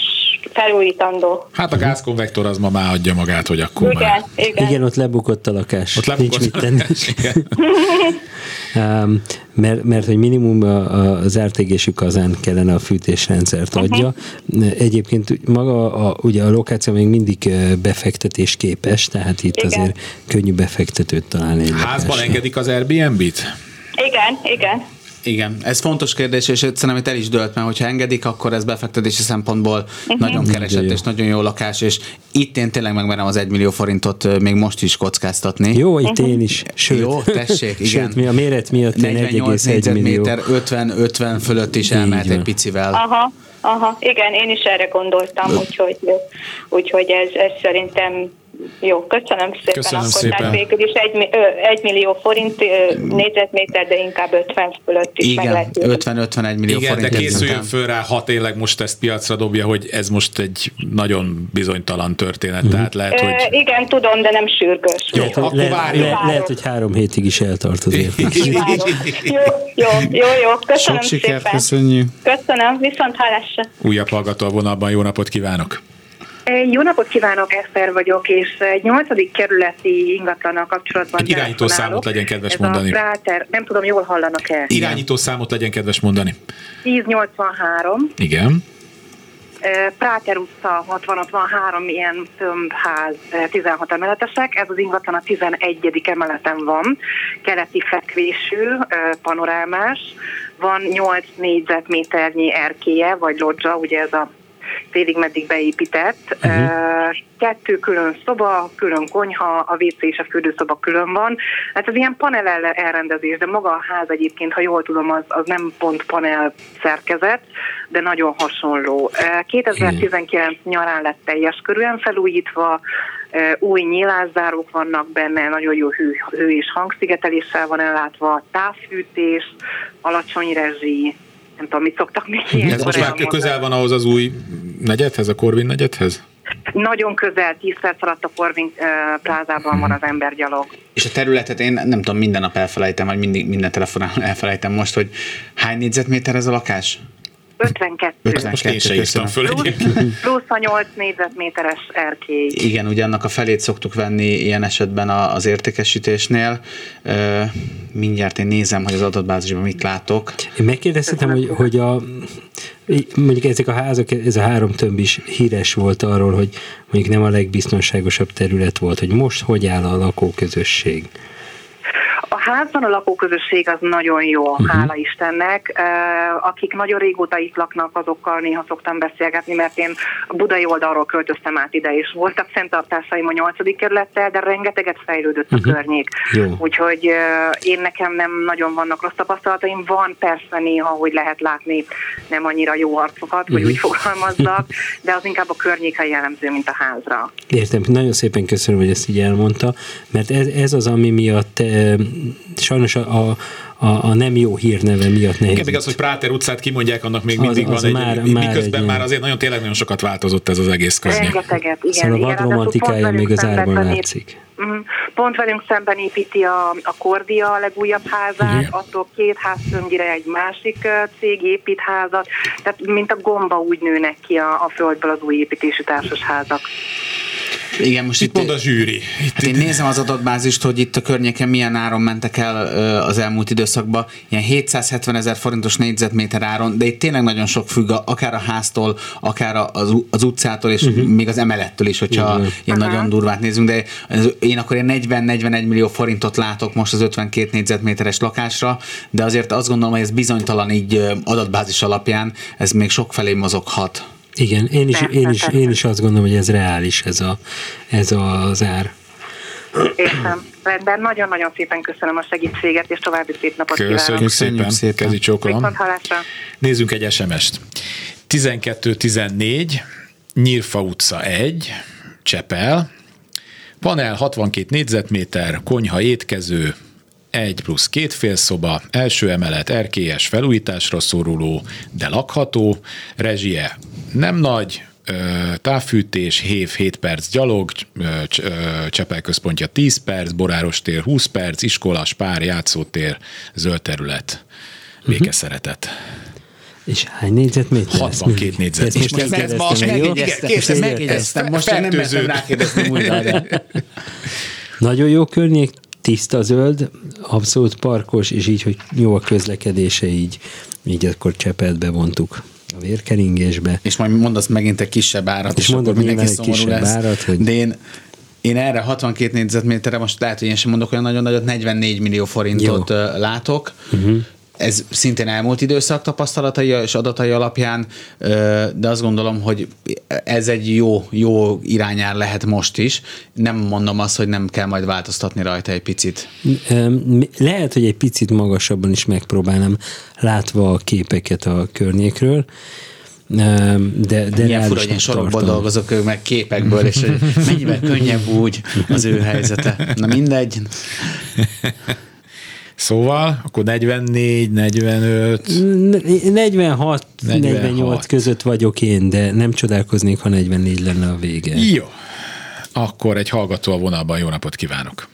felújítandó. Hát a gázkonvektor az ma már adja magát, hogy akkor már. Igen, igen. Igen, ott lebukott a lakás. Ott lebukott Nincs mit tenni. igen. Um, mert, mert hogy minimum a- a- az RTG-sű kazán kellene a fűtésrendszert adja. Egyébként maga a, ugye a lokáció még mindig befektetés képes, tehát itt Igen. azért könnyű befektetőt találni. Házban lakásra. engedik az Airbnb-t? Igen, igen. Igen, ez fontos kérdés, és szerintem itt el is dölt, mert hogyha engedik, akkor ez befektetési szempontból nagyon keresett Nagyon jó. és nagyon jó lakás, és itt én tényleg megmerem az 1 millió forintot még most is kockáztatni. Jó, itt én is. Sőt, Jó, tessék, igen. Sőt, mi a méret miatt én 48 1,1 millió. négyzetméter, 50-50 fölött is elmehet egy picivel. Aha, aha, igen, én is erre gondoltam, úgyhogy, úgyhogy ez, ez szerintem jó. Köszönöm szépen. Köszönöm akkor szépen. Tehát végül is egy, ö, egy millió forint ö, négyzetméter, de inkább 50 fölött is Igen, lehet. 50-51 millió Igen, forint. de készüljön föl rá, ha tényleg most ezt piacra dobja, hogy ez most egy nagyon bizonytalan történet, tehát lehet, Ö, hogy... igen, tudom, de nem sürgős. Jó, Lehet, hogy- akkor várjon. lehet, lehet, hogy három hétig is eltart. Várom. Jó, jó, jó, jó. Köszönöm Sok sikert, szépen. köszönjük. Köszönöm, viszont hálásra. Újabb hallgató a vonalban, jó napot kívánok! Jó napot kívánok, Eszter vagyok, és egy 8. kerületi ingatlannal kapcsolatban Egy irányító számot legyen kedves Ez mondani. A Práter, nem tudom, jól hallanak-e? Irányító számot legyen kedves mondani. 1083, Igen. Práter utca 6063, ilyen tömbház, eh, 16 emeletesek. Ez az ingatlan a 11. emeleten van, keleti fekvésű, panorámás. Van 8 négyzetméternyi erkéje, vagy lodzsa, ugye ez a félig meddig beépített. Uh-huh. Kettő külön szoba, külön konyha, a WC és a fürdőszoba külön van. Hát ez ilyen panel el- elrendezés, de maga a ház egyébként, ha jól tudom, az, az nem pont panel szerkezet, de nagyon hasonló. Ö, 2019 nyarán lett teljes körülön felújítva, új nyílászárók vannak benne, nagyon jó hő, hő és hangszigeteléssel van ellátva, távfűtés, alacsony rezsi, nem tudom, mit szoktak még Ez ilyenkor most már közel van ahhoz az új negyedhez, a Corvin negyedhez? Nagyon közel, 10 perc alatt a Corvin uh, plázában van az embergyalog. És a területet én nem tudom, minden nap elfelejtem, vagy mindig, minden telefonálon elfelejtem most, hogy hány négyzetméter ez a lakás? 52. 52, Most én se írtam föl. Plusz, plusz a 8 négyzetméteres erkély. Igen, ugye annak a felét szoktuk venni ilyen esetben a- az értékesítésnél. Mindjárt én nézem, hogy az adatbázisban mit látok. Én megkérdeztem, hogy, hogy a, mondjuk ezek a házak, ez a három tömb is híres volt arról, hogy mondjuk nem a legbiztonságosabb terület volt, hogy most hogy áll a lakóközösség. Házban a lakóközösség az nagyon jó, uh-huh. hála Istennek. Akik nagyon régóta itt laknak, azokkal néha szoktam beszélgetni, mert én a budai oldalról költöztem át ide, és voltak fenntartásaim a nyolcadik kerülettel, de rengeteget fejlődött a Mhm. környék. Jó. Úgyhogy én nekem nem nagyon vannak rossz tapasztalataim. Van persze néha, hogy lehet látni nem annyira jó arcokat, hogy Mhm. úgy fogalmazzak, de az inkább a környékre jellemző, mint a házra. Értem, nagyon szépen köszönöm, hogy ezt így elmondta, mert ez, ez az, ami miatt sajnos a, a, a, a nem jó hírneve miatt nehéz. Igen, még az, hogy Práter utcát kimondják, annak még Az- mindig az van már- egy, már miközben egy már azért nagyon tényleg nagyon sokat változott ez az egész környék. Rengeteget, igen. Szóval a igen, vadromantikája ráadásul pont még az árban látszik. Mhm. Pont velünk szemben építi a, a Kordia a legújabb házát, Igen. attól két háztömbire egy másik cég épít házat, tehát mint a gomba úgy nőnek ki a, a földből az új építésű társasházak. Igen, most Mit itt, mond a zsűri? Itt, hát én nézem az adatbázist, hogy itt a környéken milyen áron mentek el az elmúlt időszakban. Ilyen 770 ezer forintos négyzetméter áron, de itt tényleg nagyon sok függ, akár a háztól, akár a- az, az utcától, és uh-huh. még az emelettől is, hogyha Igen. ilyen nagyon durvát nézünk, de én akkor ilyen 40-41 millió forintot látok most az 52 négyzetméteres lakásra, de azért azt gondolom, hogy ez bizonytalan így adatbázis alapján, ez még sok felé mozoghat. Igen, én is, én is, én is azt gondolom, hogy ez reális ez, a, ez az ár. Értem. Rendben, nagyon-nagyon szépen köszönöm a segítséget, és további szép napot kívánok. Köszönjük szépen, szépen. kezi csókolom. Nézzünk egy SMS-t. 1214, Nyírfa utca 1, Csepel, panel 62 négyzetméter, konyha étkező, 1 plusz két félszoba, első emelet erkélyes felújításra szoruló, de lakható, rezsie nem nagy, távfűtés, hév 7 perc gyalog, Csepel központja 10 perc, Boráros tér 20 perc, iskola, spár, játszótér, zöld terület. Békeszeretet. És hány négyzetméter? 62 négyzet. Ezt És most most nem ez kérdeztem most megjegyeztem, Ezt megjegyeztem, most nem mertem rákérdezni újra. Nagyon jó környék, tiszta zöld, abszolút parkos, és így, hogy jó a közlekedése, így, így akkor Csepelt bevontuk a vérkeringésbe. És majd mondasz megint egy kisebb árat, És és, mondod akkor mindenki szomorú kisebb lesz. árat, hogy- De én, én erre 62 négyzetméterre most lehet, hogy én sem mondok olyan nagyon nagyot, 44 millió forintot Jó. látok. Uh-huh. Ez szintén elmúlt időszak tapasztalatai és adatai alapján, de azt gondolom, hogy ez egy jó, jó irányár lehet most is. Nem mondom azt, hogy nem kell majd változtatni rajta egy picit. Lehet, hogy egy picit magasabban is megpróbálnám, látva a képeket a környékről, de, de Milyen fura, hogy én sorokból tartom. dolgozok ők meg képekből, és hogy mennyivel könnyebb úgy az ő helyzete. Na mindegy. Szóval, akkor 44, 45, 46, 46. 48 között vagyok én, de nem csodálkoznék, ha 44 lenne a vége. Jó. Akkor egy hallgató a vonalban, jó napot kívánok.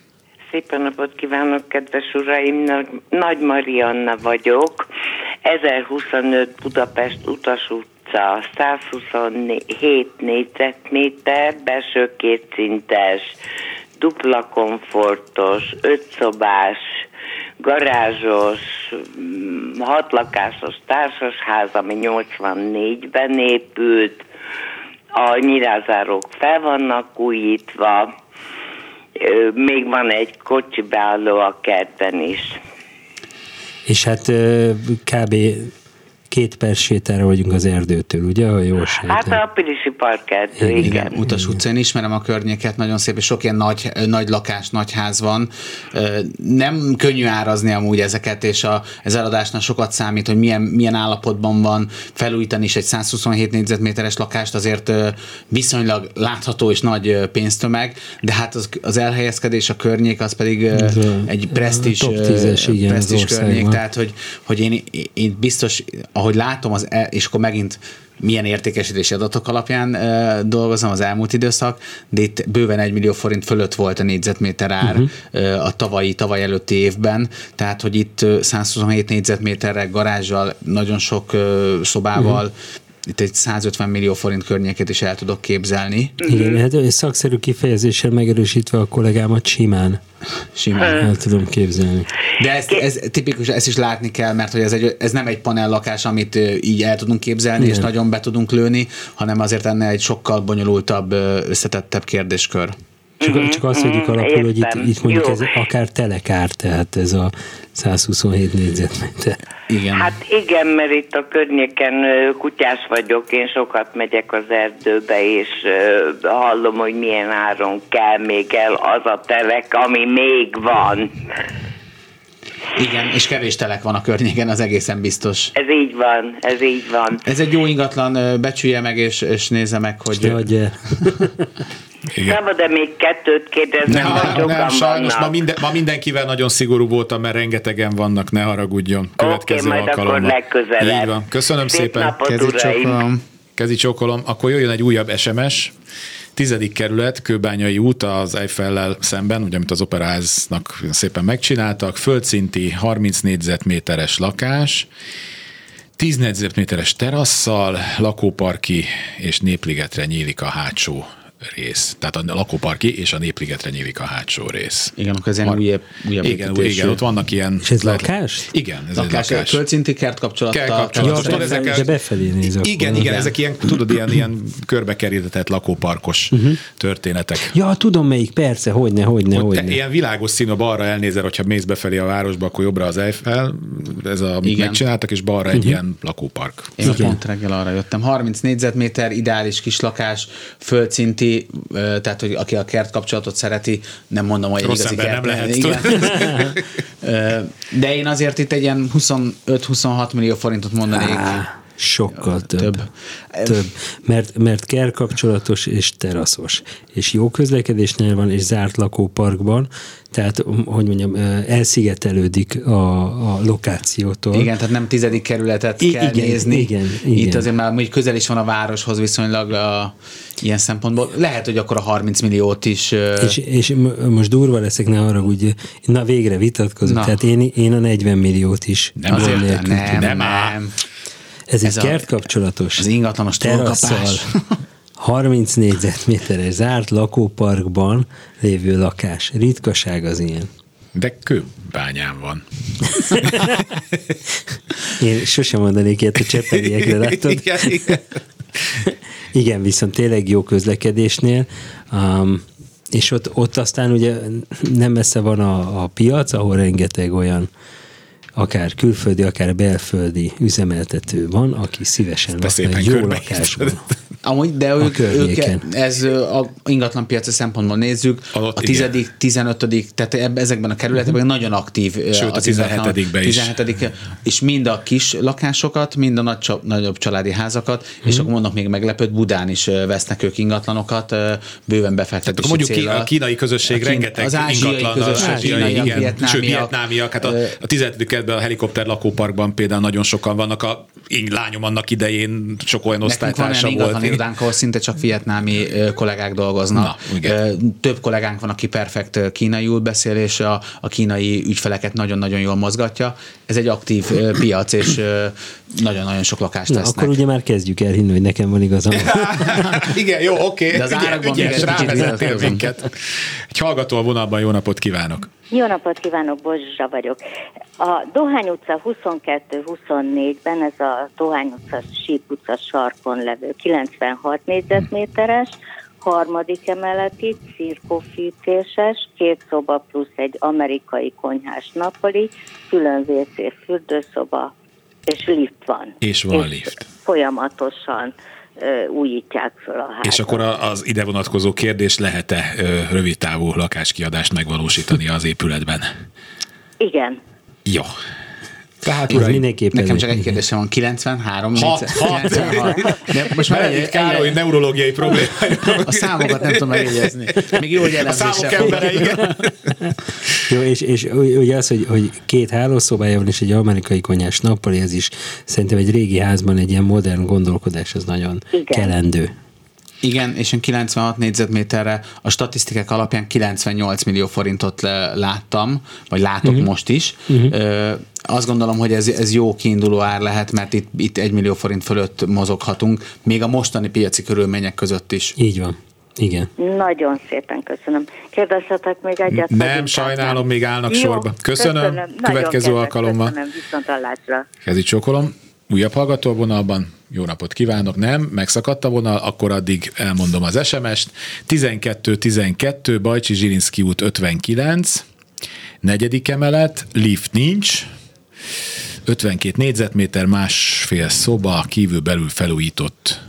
Szépen napot kívánok, kedves uraim! Nagy- Nagy Marianna vagyok. 1025 Budapest Utas utca, 127 négyzetméter, belső kétszintes, dupla komfortos, ötszobás, garázsos, mm, hatlakásos társasház, ami 84-ben épült, a nyirázárók fel vannak újítva, még van egy kocsi beálló a kertben is. És hát kb. Két perc sétára vagyunk az erdőtől, ugye, ha jól sejtem? Hát a Pilisi parkerdő, igen. Igen, Utas utcán ismerem a környéket, nagyon szép, és sok ilyen nagy, nagy lakás, nagy ház van. Nem könnyű árazni amúgy ezeket, és a, ez eladásnál sokat számít, hogy milyen, milyen állapotban van felújítani is egy 127 négyzetméteres lakást, azért viszonylag látható és nagy pénztömeg, de hát az, az elhelyezkedés, a környék, az pedig a- egy presztis, top ö, 10-es, igen, az presztis környék, tehát hogy, hogy én, én biztos, ahogy látom, az, el- és akkor megint milyen értékesítési adatok alapján uh, dolgozom az elmúlt időszak, de itt bőven egy millió forint fölött volt a négyzetméter ár uh-huh. a tavalyi, tavaly előtti évben, tehát hogy itt ö, 127 négyzetméterre garázsal, nagyon sok uh, szobával, uh-huh. Itt egy 150 millió forint környéket is el tudok képzelni. Igen, hát egy szakszerű kifejezéssel megerősítve a kollégámat simán. Simán. El tudom képzelni. De ez, ez tipikus, ezt is látni kell, mert hogy ez, egy, ez nem egy panellakás, amit ö, így el tudunk képzelni, Igen. és nagyon be tudunk lőni, hanem azért ennél egy sokkal bonyolultabb, összetettebb kérdéskör. Csak, csak azt vegyük alapul, hogy itt, itt mondjuk Jó. ez akár telekár, tehát ez a 127 négyzetméter. Igen. Hát igen, mert itt a környéken kutyás vagyok, én sokat megyek az erdőbe, és hallom, hogy milyen áron kell még el az a telek, ami még van. Igen, és kevés telek van a környéken, az egészen biztos. Ez így van, ez így van. Ez egy jó ingatlan, becsülje meg, és, és nézze meg, hogy... Adja. Szabad-e még kettőt kérdezni, Nem, nem, nem sajnos ma, vannak? minden, ma mindenkivel nagyon szigorú voltam, mert rengetegen vannak, ne haragudjon. Következő majd akkor alkalommal. legközelebb. Így van. Köszönöm Szép szépen. Kezi csókolom. Kezi csókolom. Akkor jöjjön egy újabb SMS. Tizedik kerület, Kőbányai út az Eiffellel szemben, ugye, amit az operaháznak szépen megcsináltak, földszinti 30 négyzetméteres lakás, 10 négyzetméteres terasszal, lakóparki és népligetre nyílik a hátsó rész. Tehát a lakóparki és a Népligetre nyílik a hátsó rész. Igen, akkor ez ilyen Har- újabb, újabb igen, építésű. igen, ott vannak ilyen... És ez lakás? Igen, ez Lakás, egy lakás. költszinti kert Tudod, de- ezek de befelé néz akkor. Igen, igen, ezek ilyen, tudod, ilyen, ilyen körbekerített lakóparkos Mhm. történetek. Ja, tudom melyik, persze, hogyne, hogyne, Ott hogyne. ilyen világos színű, balra elnézel, hogyha mész befelé a városba, akkor jobbra az Eiffel, ez a, amit megcsináltak, és balra egy Mhm. ilyen lakópark. Én pont reggel arra jöttem. 30 négyzetméter, ideális kislakás, földszinti, ö, tehát hogy aki a kert kapcsolatot szereti, nem mondom, hogy Rossz igazi kert. nem lehet, Igen. De én azért itt egy ilyen 25-26 millió forintot mondanék. Á, sokkal több. Több. több. Mert, mert kapcsolatos és teraszos. És jó közlekedésnél van, és zárt lakóparkban, tehát, hogy mondjam, elszigetelődik a, a lokációtól. Igen, tehát nem tizedik kerületet I- kell igen, nézni. igen, igen. Itt azért már mondjuk közel is van a városhoz viszonylag a, ilyen szempontból. Lehet, hogy akkor a 30 milliót is... És, és most durva leszek, ne arra, úgy, na végre vitatkozunk. Na. Tehát én, én a 40 milliót is. Nem azért, nem, nem, nem. Ez, Ez egy a- kert kapcsolatos. Az ingatlanos terasszal. 30 négyzetméteres zárt lakóparkban lévő lakás. Ritkaság az ilyen. De kőbányán van. Én sosem mondanék ilyet a csepeliekre, látod? Igen, igen. Igen, viszont tényleg jó közlekedésnél, um, és ott, ott aztán ugye nem messze van a, a piac, ahol rengeteg olyan akár külföldi, akár belföldi üzemeltető van, aki szívesen szépen egy jó lakásban. Amúgy, de A ők, ők, ez a ingatlanpiaci szempontból nézzük, Alatt a igen. tizedik, tizenötödik, tehát ezekben a kerületekben nagyon aktív Sőt, a az ingatlan- 17-ben is. 17 és mind a kis lakásokat, mind a nagy, nagyobb családi házakat, és akkor mondok még meglepőt, Budán is vesznek ők ingatlanokat, bőven befektetési Tehát mondjuk ki, céllal. a kínai közösség A kín- rengeteg az ázsiai ingatlan, közösség, ázsiai, kínaiak, igen, vietnámiak, sőt, vietnámiak, hát a, a 17. kerületben a helikopter lakóparkban például nagyon sokan vannak, a én lányom annak idején sok olyan Nekünk van olyan osztálytársa volt. irodánk, ahol szinte csak vietnámi kollégák dolgoznak. Na, igen. Több kollégánk van, aki perfekt kínaiul beszél, és a, a kínai ügyfeleket nagyon-nagyon jól mozgatja. Ez egy aktív piac, és nagyon-nagyon sok lakást Na, tesznek. akkor ugye már kezdjük el hinni, hogy nekem van igazam. igen, jó, oké. De az Ügyes- árakban még ügyes, egy kicsit rávezettél minket. Egy hallgató a vonalban, jó napot kívánok. Jó napot kívánok, Bozsa vagyok. A Dohány utca 22-24-ben, ez a Dohány utca, Síp utca sarkon levő 96 négyzetméteres, harmadik emeleti, cirkófűtéses, két szoba plusz egy amerikai konyhás napoli, külön WC, fürdőszoba, és lift van. És van lift. Folyamatosan újítják föl a házat. És akkor az ide vonatkozó kérdés, lehet-e ö, rövidtávú lakáskiadást megvalósítani az épületben? Igen. Jó. Tehát, Ez uraim, mindenképpen Nekem egy- csak egy kérdésem van, 93? Hat, négyzet- hat. 96. De most már Benedikt Károly neurológiai problémája. a számokat nem tudom megjegyezni. Még jó, hogy A számok embere, igen. Jó, és, és ugye az, hogy, hogy két hálószobája van, és egy amerikai konyhás nappali, ez is szerintem egy régi házban egy ilyen modern gondolkodás, az nagyon Igen. kelendő. Igen, és én 96 négyzetméterre a statisztikák alapján 98 millió forintot láttam, vagy látok uh-huh. most is. Uh-huh. Ö, azt gondolom, hogy ez, ez jó kiinduló ár lehet, mert itt, itt 1 millió forint fölött mozoghatunk, még a mostani piaci körülmények között is. Így van. Igen. Nagyon szépen köszönöm. Kérdezhetek még egyet? Nem, sajnálom, inkább még állnak Jó, sorba. Köszönöm. Nagyon Következő kedves, alkalommal. Köszönöm, viszont hallásra. Kezi csókolom. Újabb hallgató a vonalban. Jó napot kívánok. Nem, megszakadt a vonal, akkor addig elmondom az SMS-t. 12-12, Bajcsi Zsilinszki út 59, negyedik emelet, lift nincs, 52 négyzetméter, másfél szoba, kívül belül felújított,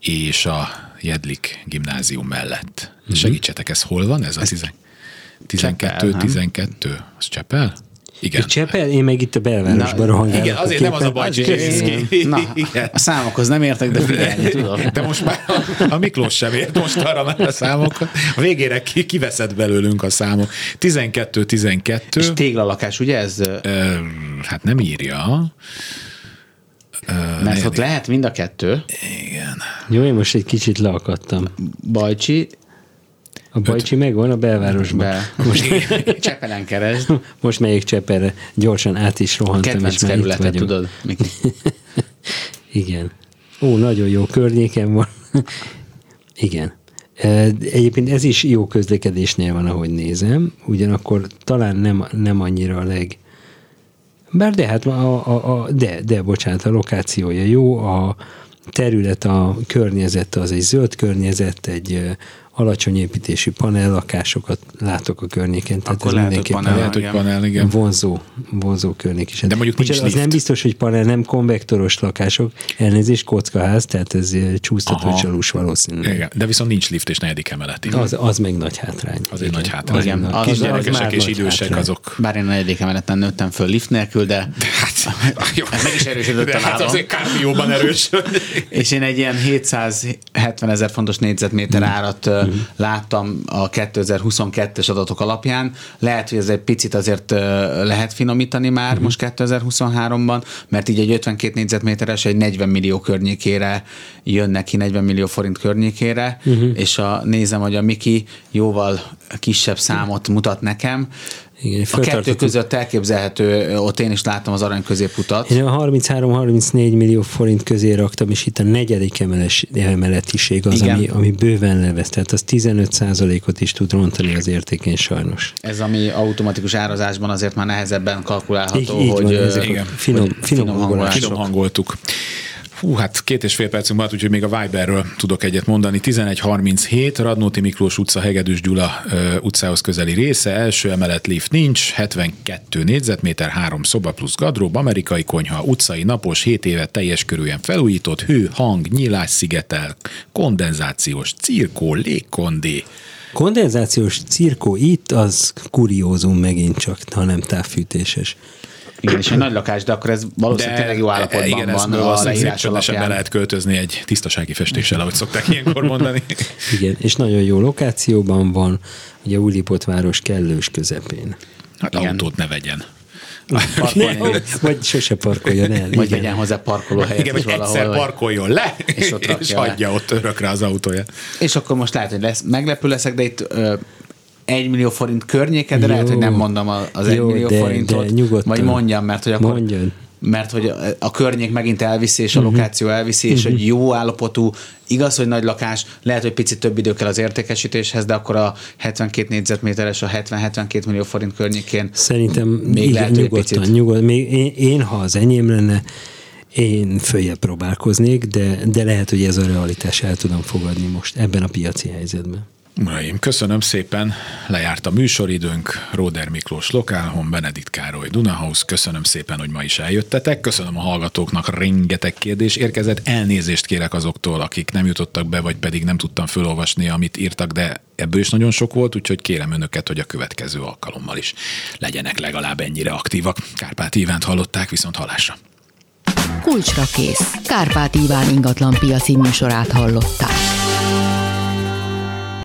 és a Jedlik gimnázium mellett. Mhm. Segítsetek, ez hol van? Ez a 10 12-12, az Csepel? Igen. Itt Csepel, én meg itt a belvárosban rohangálok. igen, a azért nem az a. Bajcsi Zsilinszki. Na, Igen. a számokhoz nem értek, de figyelni tudod. De most már a, a Miklós sem ért most arra már a számokat. A végére ki, kiveszed belőlünk a számok. 12-12. És téglalakás, ugye ez? Ö, hát nem írja. Mert ott lehet mind a kettő. Jó, én most egy kicsit leakadtam. Bajcsi, A Bajcsi megvan a belvárosban. Be. Most, Csepelen keresd. most melyik Csepelre gyorsan át is rohantam, Kedvenc már itt kerületet, tudod? Igen. Ó, nagyon jó környéken van. Igen. Egyébként ez is jó közlekedésnél van, ahogy nézem, ugyanakkor talán nem, nem annyira a leg... Bár de, hát a, a, a, de, de, bocsánat, a lokációja jó, a terület, a környezet az egy zöld környezet, egy alacsony építésű panellakásokat látok a környéken. Tehát Akkor ez lehet, hogy panel, lehet, hogy panel, igen. Vonzó, vonzó környék is. De mondjuk nincs az lift. nem biztos, hogy panel, nem konvektoros lakások, elnézést, kockaház, tehát ez csúsztató csalós valószínűleg. Igen, de viszont nincs lift és negyedik emeleti. Az, az meg nagy hátrány. Az egy nagy hátrány. Igen, az, Kis gyerekesek és idősek hátrány. azok. Bár én a negyedik emeleten nőttem föl lift nélkül, de hát, jó. meg is erősödött a hát azért kárdióban erős. és én egy ilyen 770 ezer fontos négyzetméter mm. árat mm. láttam a 2022-es adatok alapján. Lehet, hogy ez egy picit azért lehet finomítani már mm. most 2023-ban, mert így egy 52 négyzetméteres egy 40 millió környékére jön neki, 40 millió forint környékére, uh-huh. és a, nézem, hogy a Miki jóval kisebb számot mutat nekem, igen, a kettő között elképzelhető, ott én is láttam az arany középutat. Én a 33-34 millió forint közé raktam, és itt a negyedik emeles, emeletiség az, ami, ami bőven levesz, tehát az 15 ot is tud rontani az értékén sajnos. Ez, ami automatikus árazásban azért már nehezebben kalkulálható, így, így hogy van, ezek igen. Finom, finom, finom, finom hangoltuk. Hú, hát két és fél percünk maradt, úgyhogy még a Viberről tudok egyet mondani. 1137, Radnóti Miklós utca, Hegedűs Gyula ö, utcához közeli része, első emelet lift nincs, 72 négyzetméter, három szoba plusz gadrób, amerikai konyha, utcai napos, 7 éve teljes körűen felújított, hő, hang, nyílás szigetel, kondenzációs, cirkó, légkondé. Kondenzációs cirkó itt az kuriózum megint csak, ha nem távfűtéses. Igen, és egy nagy lakás, de akkor ez valószínűleg de, tényleg jó állapotban igen, van a leírás alapján. be lehet költözni egy tisztasági festéssel, ahogy szokták ilyenkor mondani. igen, és nagyon jó lokációban van, ugye Újlipott város kellős közepén. Hát igen. autót ne vegyen. Ne, vagy sose parkoljon el. Vagy vegyen hozzá parkolóhelyet. Igen, vagy valahol, egyszer parkoljon le, és, ott és hagyja le. ott örökre az autóját. És akkor most lehet, hogy lesz, meglepő leszek, de itt ö, 1 millió forint környéke, de Jó. lehet, hogy nem mondom az 1 millió de, forintot. De nyugodtan. Vagy mondjam, mert hogy akkor... Mondjon mert hogy a környék megint elviszi, és a uh-huh. lokáció elviszi, és uh-huh. egy jó állapotú, igaz, hogy nagy lakás, lehet, hogy picit több idő kell az értékesítéshez, de akkor a 72 négyzetméteres, a 70-72 millió forint környékén Szerintem még igen, lehet, nyugodtan, picit... nyugodtan. Még én, én, ha az enyém lenne, én följebb próbálkoznék, de, de lehet, hogy ez a realitás el tudom fogadni most ebben a piaci helyzetben. Uraim, köszönöm szépen, lejárt a műsoridőnk, Róder Miklós Lokálhon, Benedikt Károly Dunahouse, köszönöm szépen, hogy ma is eljöttetek, köszönöm a hallgatóknak, rengeteg kérdés érkezett, elnézést kérek azoktól, akik nem jutottak be, vagy pedig nem tudtam felolvasni, amit írtak, de ebből is nagyon sok volt, úgyhogy kérem önöket, hogy a következő alkalommal is legyenek legalább ennyire aktívak. Kárpát Ivánt hallották, viszont halásra. Kulcsra kész. Kárpát Iván ingatlan piaci műsorát hallották.